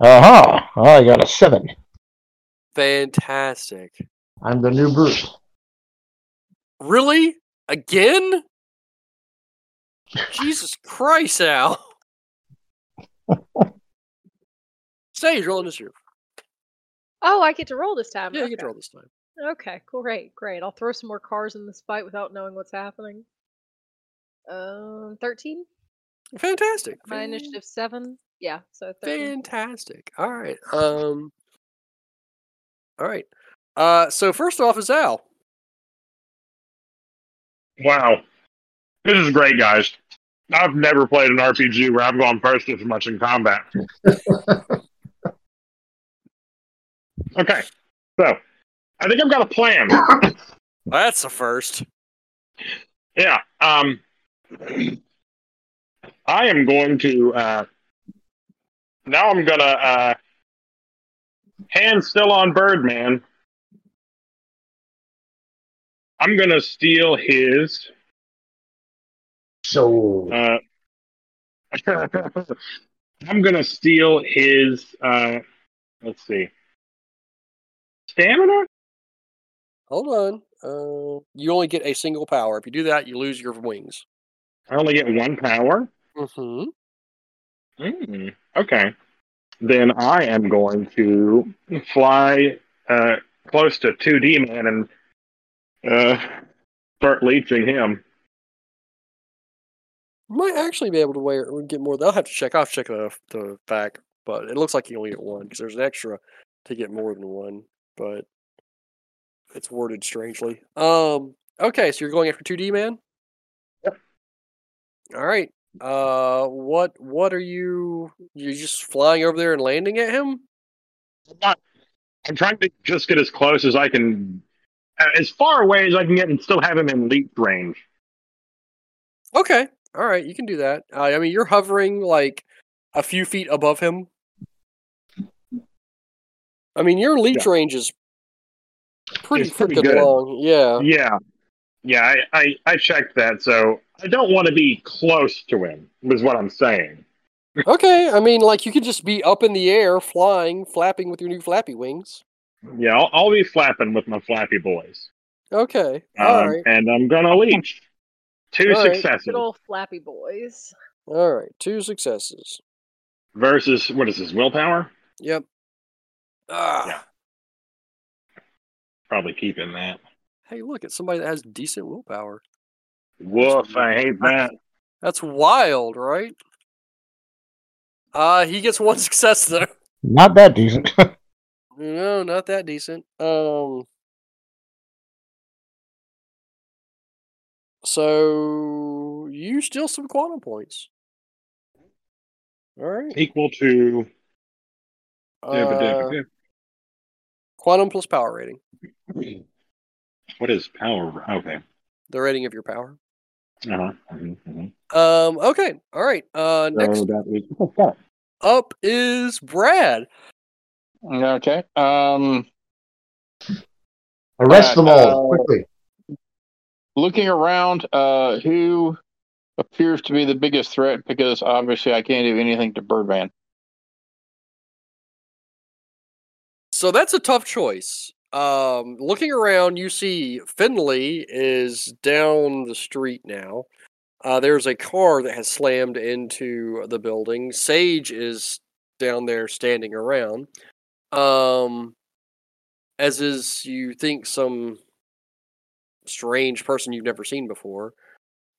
Aha! I got a seven. Fantastic. I'm the new Bruce. Really? Again? Jesus Christ, Al. Sage, roll initiative. Oh, I get to roll this time. Yeah, you get to roll this time. Okay, great, great. I'll throw some more cars in this fight without knowing what's happening. Um, thirteen. Fantastic. My Fan- initiative seven. Yeah, so thirteen. Fantastic. All right. Um. All right. Uh. So first off is Al. Wow. This is great, guys. I've never played an RPG where I've gone first as much in combat. okay. So, I think I've got a plan. That's a first. Yeah. Um, I am going to. Uh, now I'm gonna. Uh, hand still on Birdman. I'm gonna steal his. So Uh, I'm gonna steal his. Uh, let's see. Stamina. Hold on. Uh. You only get a single power. If you do that, you lose your wings. I only get one power. Mm-hmm. Mm, okay. Then I am going to fly uh, close to 2D Man and uh, start leeching him. Might actually be able to wear get more. They'll have to check. I'll check the the fact, but it looks like you only get one because there's an extra to get more than one, but it's worded strangely. Um. Okay, so you're going after two D man. Yep. All right. Uh. What What are you? You're just flying over there and landing at him? I'm, not, I'm trying to just get as close as I can, uh, as far away as I can get, and still have him in leech range. Okay. All right. You can do that. Uh, I mean, you're hovering like a few feet above him. I mean, your leech range is pretty It's pretty freaking long. Yeah. Yeah, yeah. I, I I checked that, so I don't want to be close to him. is what I'm saying. Okay, I mean, like you could just be up in the air, flying, flapping with your new flappy wings. Yeah, I'll, I'll be flapping with my flappy boys. Okay, Um, all right, And I'm gonna leech. Two All right. successes Good old flappy boys. all right. Two successes. versus what is this? Willpower? Yep. Ah. Yeah. Probably keeping that. Hey, look, it's somebody that has decent willpower. Woof! I hate that. That's wild, right? Uh, he gets one success though. not that decent. No, not that decent. Um. So you steal some quantum points. All right. Equal to Uh, quantum plus power rating. what is power? Okay. The rating of your power. Uh-huh. mhm, mhm. Um. Okay. All right. Uh. Next So that is what's that? up is Brad. Okay. Um, Arrest them all Uh, quickly. looking around, uh, who appears to be the biggest threat? Because obviously I can't do anything to Birdman. So that's a tough choice. Um, looking around, you see Finley is down the street now. Uh, there's a car that has slammed into the building. Sage is down there standing around. Um, as is, you think, some strange person you've never seen before.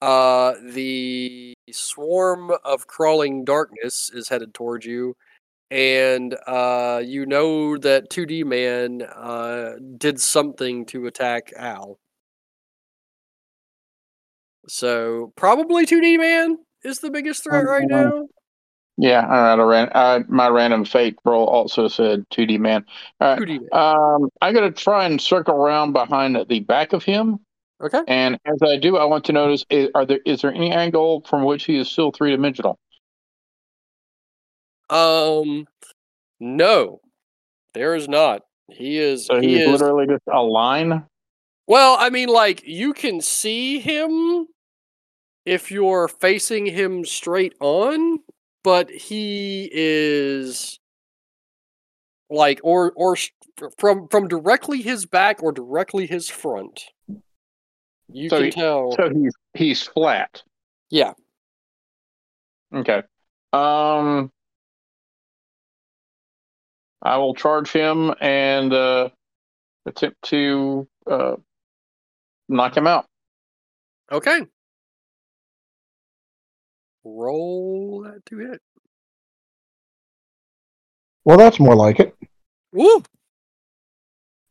Uh, the swarm of crawling darkness is headed towards you and uh, you know that 2D Man uh, did something to attack Al. So probably 2D Man is the biggest threat right now. Yeah, all right. I ran. I, my random fate roll also said 2D man. All right. 2D Man. Um, I got to try and circle around behind the back of him, Okay. and as I do, I want to notice: is, are there is there any angle from which he is still three dimensional? Um, no, there is not. He is. So he he's is. literally just a line. Well, I mean, like you can see him if you're facing him straight on, but he is like or or from from directly his back or directly his front. You So can he- tell. So he's he's flat. yeah. Okay. Um, I will charge him and uh, attempt to uh, knock him out. Okay. Roll that to hit. Well, that's more like it. Woo!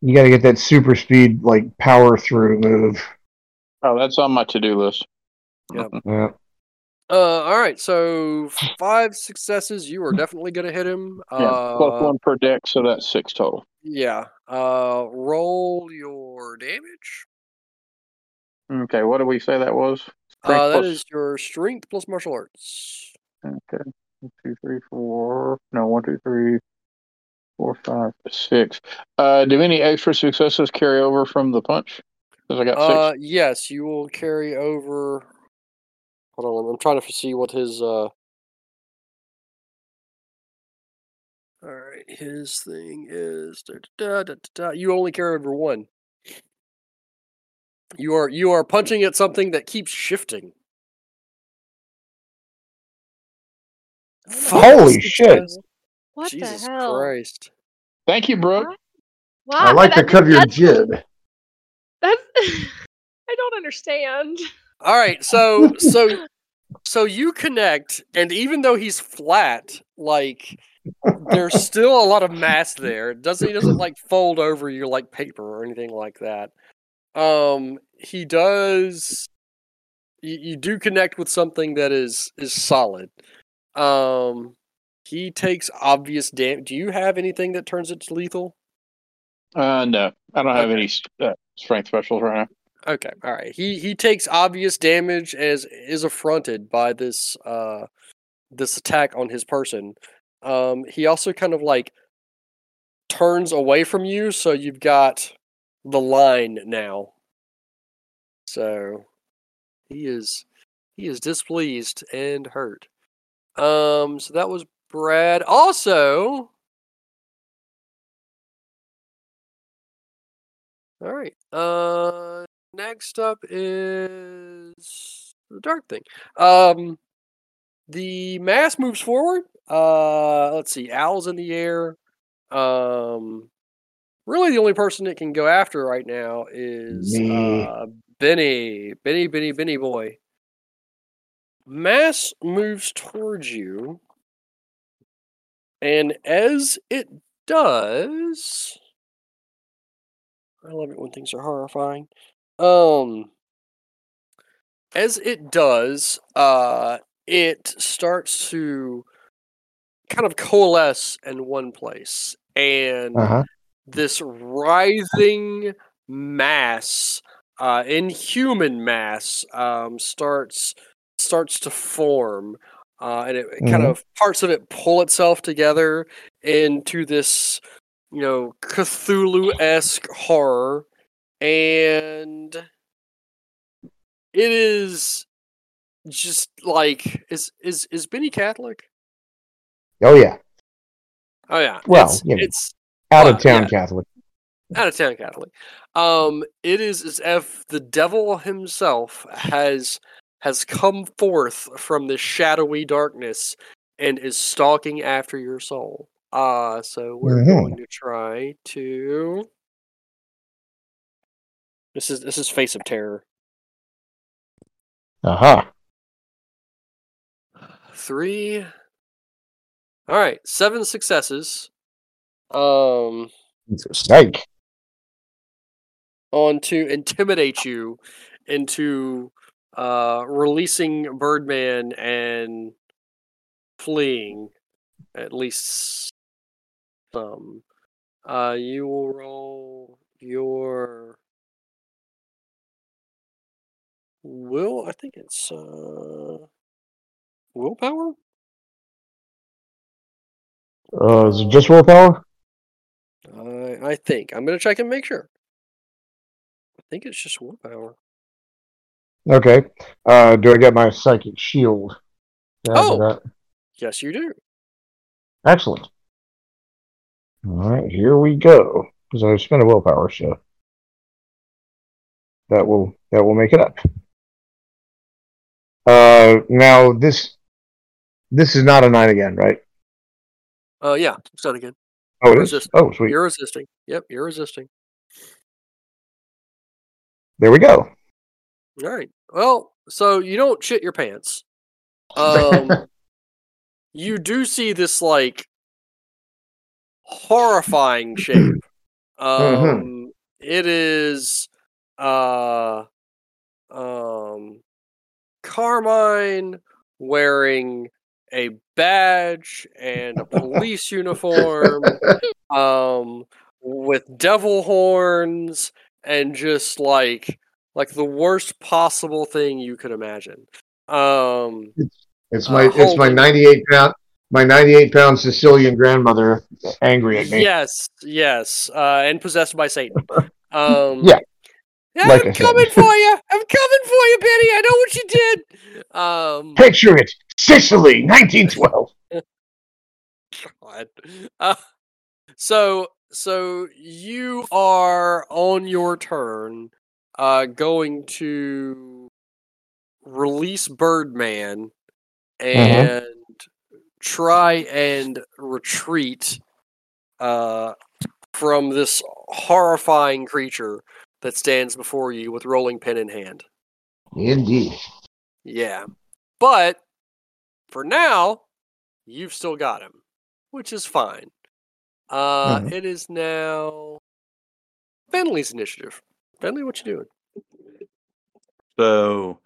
You got to get that super speed, like power through move. Oh, that's on my to-do list. Yep. Yeah. Uh, all right. So five successes. You are definitely gonna hit him. Yeah, Uh, plus one per deck, so that's six total. Yeah. Uh, roll your damage. Okay, what did we say that was? Uh, that plus- is your strength plus martial arts. Okay, one, two, three, four. No, one, two, three, four, five, six. Uh, do any extra successes carry over from the punch? Because I got Uh, six. yes, you will carry over. Hold on, I'm trying to see what his. uh All right, his thing is. Da, da, da, da, da. You only carry over one. You are you are punching at something that keeps shifting. Holy shit. What Jesus the hell? Christ! Thank you, Brooke. Wow, I like the that- cover your jib. That's I don't understand. All right, so so so you connect, and even though he's flat, like there's still a lot of mass there. It doesn't he doesn't like fold over you like paper or anything like that. Um, he does. You, you do connect with something that is is solid. Um, he takes obvious damage. Do you have anything that turns it to lethal? Uh, no, I don't have Okay. any uh, strength specials right now. Okay, all right. He he takes obvious damage as is affronted by this uh this attack on his person. Um he also kind of like turns away from you so you've got the line now. So he is he is displeased and hurt. Um so that was Brad. Also All right. Uh next up is the dark thing. Um, the mass moves forward. Uh, let's see, owls in the air. Um, really, the only person it can go after right now is uh, Benny, Benny, Benny, Benny boy. Mass moves towards you, and as it does, I love it when things are horrifying. Um, as it does, uh, it starts to kind of coalesce in one place, and Uh huh. this writhing mass, uh, inhuman mass, um, starts starts to form, uh, and it, it kind Mhm. of parts of it pull itself together into this, you know, Cthulhu esque horror, and it is just like is is is Benny Catholic? Oh yeah, Oh yeah, Well, it's, you know. it's out of town yeah. Catholic. out of town Catholic. Um, it is as if the devil himself has has come forth from the shadowy darkness and is stalking after your soul. Uh so we're Mhm. going to try to. This is this is face of terror. Uh huh. Three. All right, seven successes. Um, Psych. on to intimidate you into uh releasing Birdman and fleeing at least some. Uh, you will roll your will. I think it's uh willpower. Uh, is it just willpower? I I think I'm gonna check and make sure. I think it's just willpower. Okay. Uh, do I get my psychic shield? Oh. Yes, you do. excellent. All right, here we go. Because I've spent a willpower, so that will that will make it up. Uh, now this this is not a nine again, right? Uh, yeah, it's done again. Oh, it is. Oh, sweet. You're resisting. Yep, you're resisting. There we go. All right. Well, so you don't shit your pants. Um, you do see this like horrifying shape. Um, it is uh, um, Carmine wearing a badge and a police uniform, um, with devil horns and just like like the worst possible thing you could imagine. Um, It's Uh, my it's my 98 pound my 98 pound Sicilian grandmother angry at me. yes, yes, uh, and possessed by Satan. Um, Yeah, like I'm coming for you. I'm coming for you, Benny. I know what you did. Um, Picture it, Sicily, 1912. God. Uh, so so you are on your turn uh going to release Birdman and try and retreat uh from this horrifying creature that stands before you with rolling pin in hand. Indeed. Yeah. But for now, you've still got him, which is fine. Uh Mhm. it is now Bentley's initiative. Bentley, what you doing? So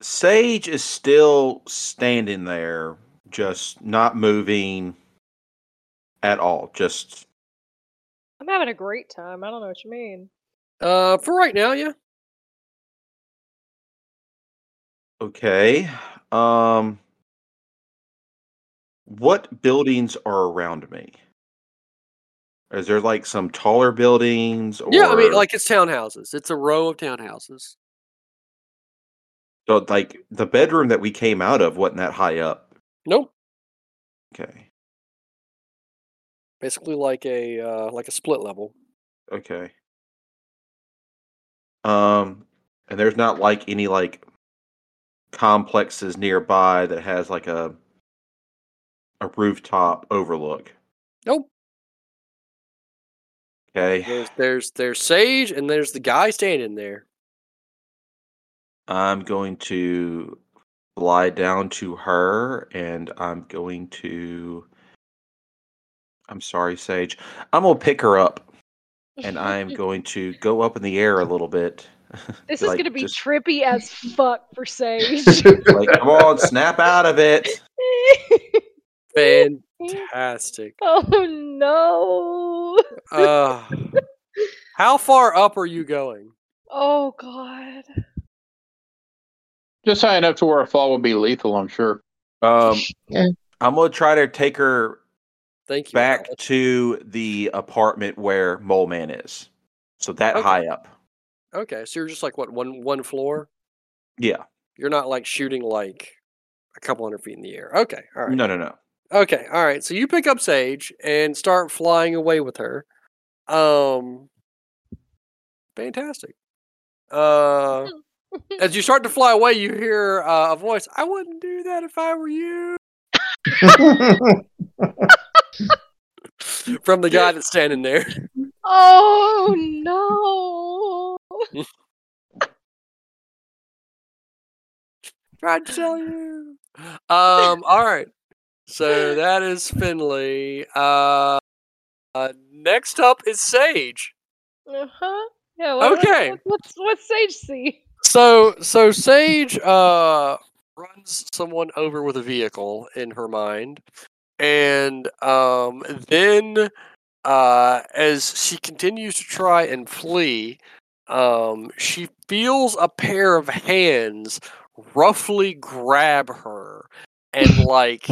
Sage is still standing there, just not moving at all. Just I'm having a great time. I don't know what you mean. Uh for right now, yeah. okay. Um what buildings are around me? Is there like some taller buildings or Yeah, I mean like it's townhouses. It's a row of townhouses. so like the bedroom that we came out of wasn't that high up. Nope. Okay. Basically like a uh like a split level. Okay. Um, and there's not like any like complexes nearby that has like a a rooftop overlook. Nope. Okay. There's there's there's Sage and there's the guy standing there. I'm going to fly down to her and I'm going to I'm sorry, Sage. I'm gonna pick her up and I'm going to go up in the air a little bit. This is gonna be just- trippy as fuck for Sage. like, come on, snap out of it. Fantastic. oh no! Uh how far up are you going? Oh god! Just high enough to where a fall would be lethal, I'm sure. Um, Yeah. I'm gonna try to take her Thank you. back Alex. to the apartment where Mole Man is. So that Okay. high up. Okay, so you're just like what one one floor? Yeah. You're not like shooting like a couple hundred feet in the air. Okay, all right. No, no, no. Okay, all right. So you pick up Sage and start flying away with her. Um, fantastic. Uh, as you start to fly away, you hear uh, a voice. I wouldn't do that if I were you. From the guy that's standing there. Oh no! Tried to tell you. Um. All right. So that is Finley. Uh, uh. Next up is Sage. Uh huh. Yeah. What, Okay. What, what's what's Sage see? So so Sage uh runs someone over with a vehicle in her mind, and um then uh as she continues to try and flee, um she feels a pair of hands roughly grab her and like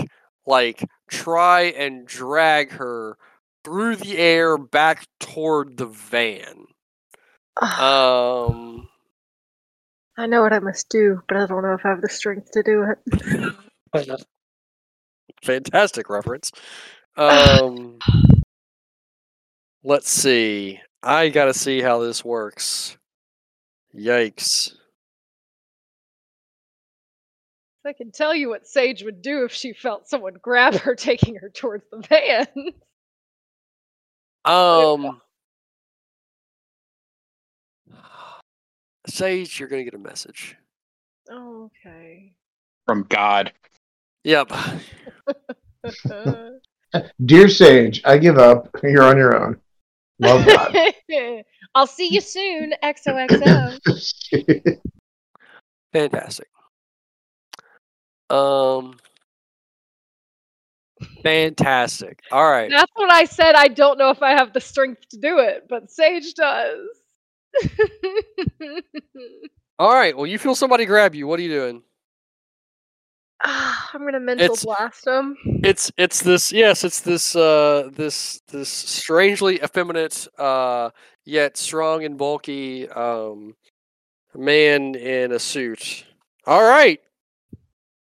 like try and drag her through the air back toward the van. Um I know what I must do, but I don't know if I have the strength to do it. Fantastic reference. Um, Let's see. I gotta see how this works. Yikes. I can tell you what Sage would do if she felt someone grab her taking her towards the van. Um. Sage, you're gonna get a message. oh, okay. From God. Yep. Dear Sage, I give up. You're on your own. Love God. I'll see you soon, XOXO. Fantastic. Um. Fantastic. All right. That's what I said. I don't know if I have the strength to do it, but Sage does. All right. Well, you feel somebody grab you. What are you doing? Ah, I'm gonna mental It's- blast him. It's it's this yes, it's this uh this this strangely effeminate uh yet strong and bulky um man in a suit. All right.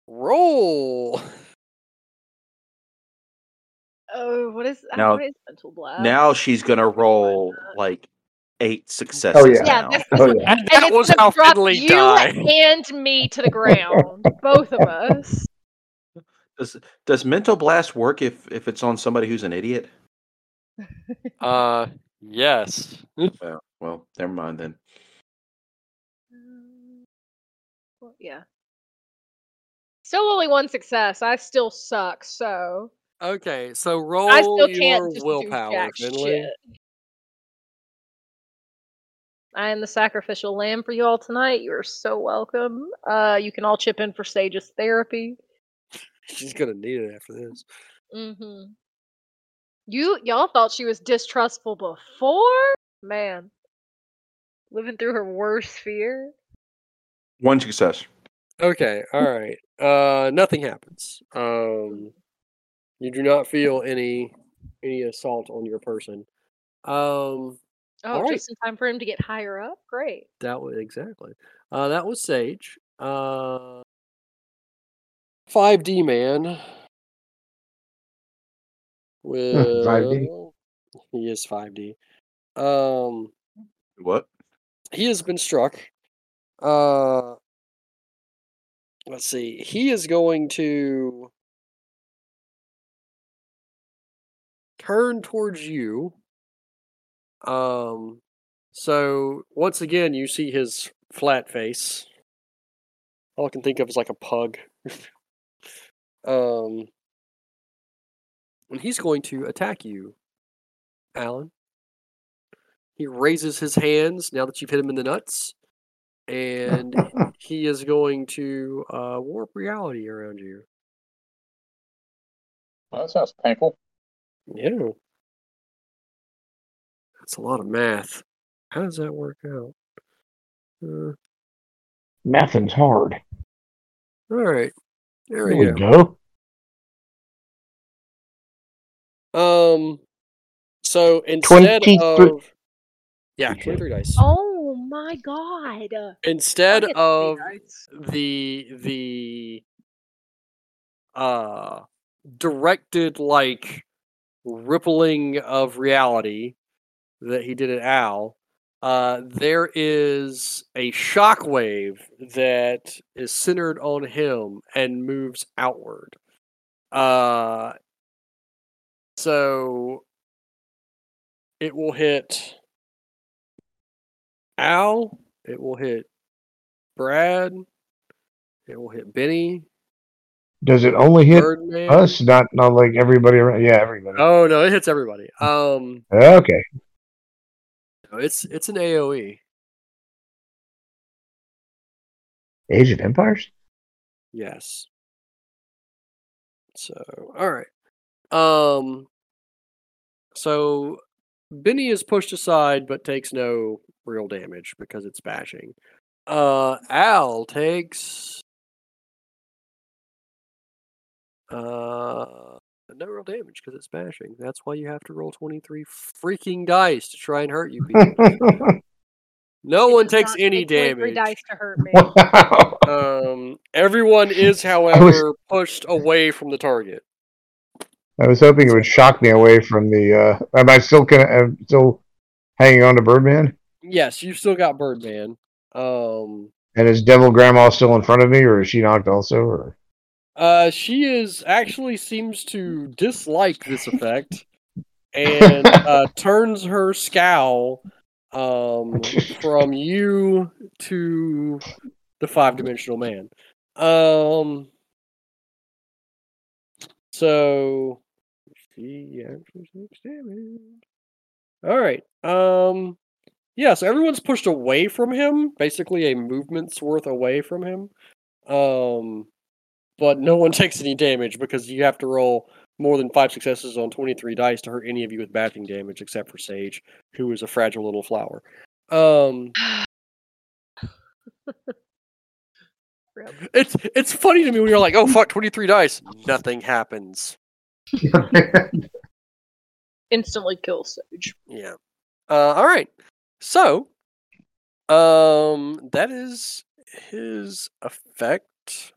Roll. Oh, what is Now- what is mental blast? Now she's gonna roll like eight successes. Oh, yeah. yeah, this Oh, yeah. And and that it's was how drop Finley you died. and me to the ground, both of us. Does does mental blast work if if it's on somebody who's an idiot? Uh yes. Well, well, never mind then. Um, well, yeah. Still only one success. I still suck, so Okay, so roll I still your can't just do willpower, jack Finley. Shit. I am the sacrificial lamb for you all tonight. You are so welcome. Uh, you can all chip in for Sage's therapy. She's gonna need it after this. Mm-hmm. You y'all thought she was distrustful before, man. Living through her worst fear. One success. Okay, all right. Uh nothing happens. Um you do not feel any any assault on your person. Um Oh, All right. just in time for him to get higher up. Great. that was exactly. Uh that was Sage. Uh 5D man. With 5D. He is 5D. Um What? he has been struck. Uh, let's see. He is going to turn towards you. Um, so once again, you see his flat face. All I can think of is like a pug. um, and he's going to attack you, Alan. He raises his hands now that you've hit him in the nuts, and he is going to uh, warp reality around you. Well, that sounds painful. Yeah. That's a lot of math. How does that work out? Uh, Nothing's hard. all right. There There we we go. go. Um, so instead 23 of yeah, twenty-three dice. Oh my god. Instead of the the uh directed like rippling of reality that he did at Al, uh, there is a shockwave that is centered on him and moves outward. Uh, so it will hit Al. It will hit Brad. It will hit Benny. Does it only hit Birdman. us? Not not like everybody around. Yeah, everybody. Oh no, it hits everybody. Um, Okay. It's it's an. AOE. Age of Empires. Yes. So, all right. Um so Benny is pushed aside but takes no real damage because it's bashing. Uh Al takes uh no real damage because it's bashing. That's why you have to roll 23 freaking dice to try and hurt you people. no It one takes any damage. dice to hurt me. wow. Um, everyone is, however, pushed away from the target. I was hoping it would shock me away from the. Uh, am I still gonna? am still hanging on to Birdman? Yes, you've still got Birdman. Um, And is Devil Grandma still in front of me, or is she knocked also? Or uh, she is actually seems to dislike this effect and uh, turns her scowl um, from you to the five dimensional man. Um, so she actually takes damage. All right. Um, yeah. So everyone's pushed away from him, basically a movement's worth away from him. Um, but no one takes any damage because you have to roll more than five successes on 23 dice to hurt any of you with bashing damage, except for Sage, who is a fragile little flower. Um, it's it's funny to me when you're like, oh fuck, 23 dice, nothing happens. Instantly kill Sage. Yeah. Uh, all right. So, um, that is his effect.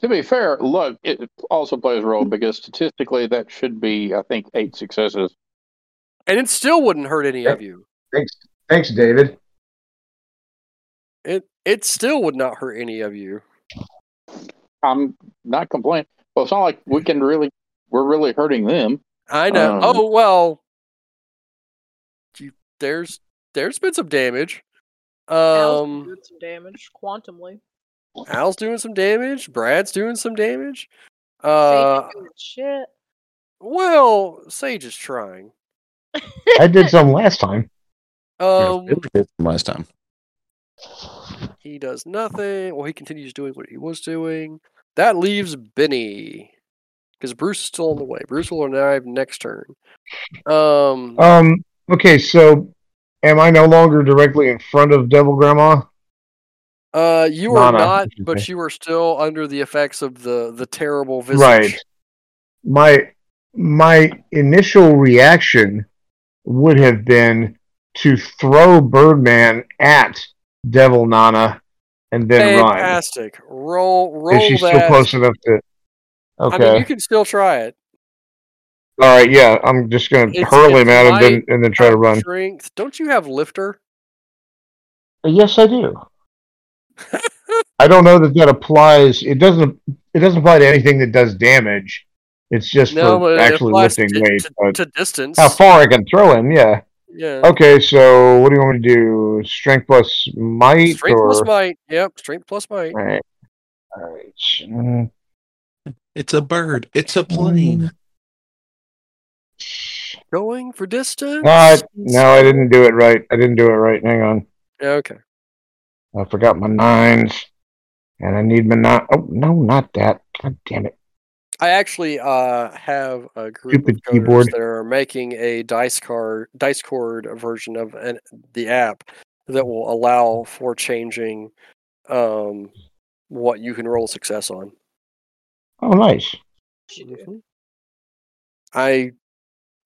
To be fair, luck it also plays a role because statistically that should be, I think, eight successes. And it still wouldn't hurt any of you. thanks, thanks, David. It it still would not hurt any of you. I'm not complaining. Well, it's not like we can really, we're really hurting them. I know. Um, oh well. You, there's there's been some damage. Um, doing some damage quantumly. Al's doing some damage. Brad's doing some damage. Uh, ain't shit. well, Sage is trying. I did some last time. Um, last time. he does nothing. Well, he continues doing what he was doing. That leaves Benny, because Bruce is still on the way. Bruce will arrive next turn. Um, Um. Okay, so am I no longer directly in front of Devil Grandma? Uh, you are Nana, not, but you are still under the effects of the the terrible visage. Right. My my initial reaction would have been to throw Birdman at Devil Nana and then run. Fantastic. Roll, roll Is she that. still close enough to? Okay. I mean, you can still try it. All right. Yeah, I'm just gonna It's- hurl it's him at him, then and then try to run. Strength. Don't you have lifter? Yes, I do. I don't know that that applies. It doesn't. It doesn't apply to anything that does damage. It's just No, but for it actually lifting to, weight. to, But to distance. how far I can throw him? Yeah. Yeah. Okay. So what do you want me to do? Strength plus might, Strength or plus might. Yep. Strength plus might. All right. All right. Mm, It's a bird. It's a plane. Going for distance. No, I, no, I didn't do it right. I didn't do it right. Hang on. Okay. I forgot my nines, and I need my nine. Oh no, not that. God damn it. I actually uh, have a group Stupid of keyboard. that are making a dice card, dice cord version of an, the app that will allow for changing um, what you can roll success on. Oh, nice. Mhm. I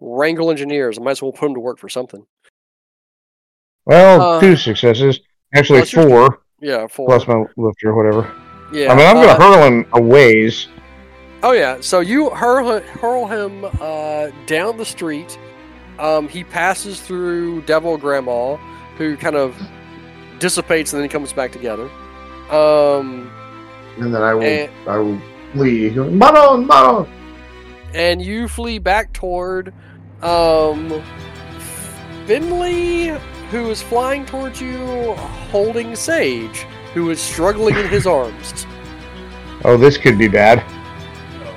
wrangle engineers. I might as well put them to work for something. Well, Uh, two successes. Actually, plus your- four Yeah, four. plus my lifter, whatever. yeah. I mean, I'm uh, gonna hurl him a ways. Oh yeah, so you hurl, hurl him uh, down the street. Um, he passes through Devil Grandma, who kind of dissipates and then he comes back together. Um, and then I will and, I will flee. Going, Manon, Manon. and you flee back toward um, Finley, who is flying towards you, holding Sage, who is struggling in his arms. Oh, this could be bad. Oh,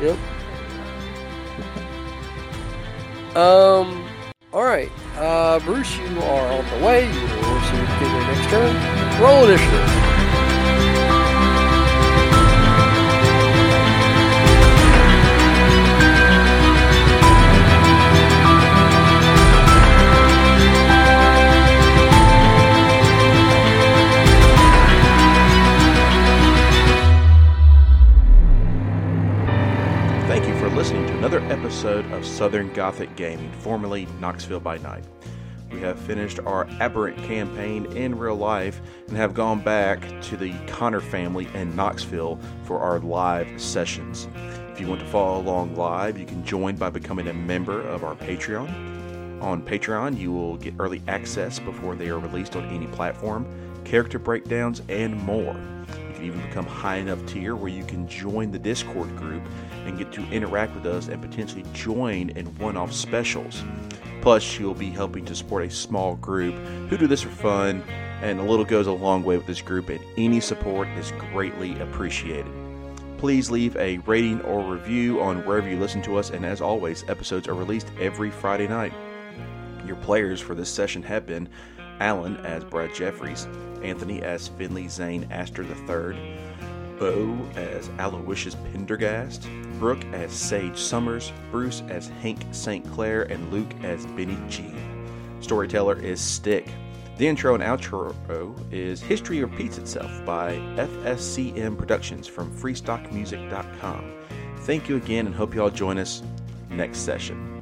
no. Yep. Um. All right. Uh, Bruce, you are on the way. You will see you your next turn. Roll initiative. Southern Gothic Gaming, formerly Knoxville by Night. we have finished our aberrant campaign in real life and have gone back to the Connor family in Knoxville for our live sessions. If you want to follow along live, you can join by becoming a member of our Patreon. On Patreon, you will get early access before they are released on any platform, character breakdowns, and more. Even become high enough tier where you can join the Discord group and get to interact with us and potentially join in one off specials. Plus, you'll be helping to support a small group who do this for fun, and a little goes a long way with this group, and any support is greatly appreciated. Please leave a rating or review on wherever you listen to us, and as always, episodes are released every Friday night. Your players for this session have been Alan as Brad Jeffries, Anthony as Finley Zane Astor III, Bo as Aloysius Pendergast, Brooke as Sage Summers, Bruce as Hank St. Clair, and Luke as Benny G. Storyteller is Stick. The intro and outro is History Repeats Itself by FSCM Productions from freestockmusic.com. Thank you again and hope you all join us next session.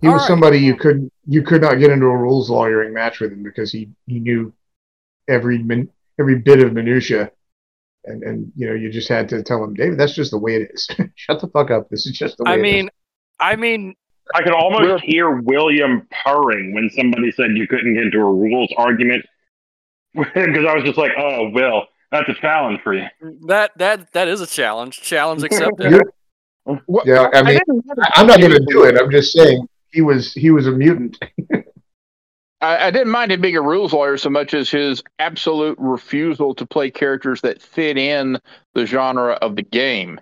He All was right. somebody you could you could not get into a rules lawyering match with him because he he knew every min, every bit of minutia, and and you know you just had to tell him, David, that's just the way it is. Shut the fuck up. This is just the way. I it is." mean, I mean, I could almost Well- hear William purring when somebody said you couldn't get into a rules argument because I was just like, "Oh, Will, that's a challenge for you." That that that is a challenge. Challenge accepted. Yeah, I mean, I- I'm not going to do it. I'm just saying he was he was a mutant. I, I didn't mind him being a rules lawyer so much as his absolute refusal to play characters that fit in the genre of the game.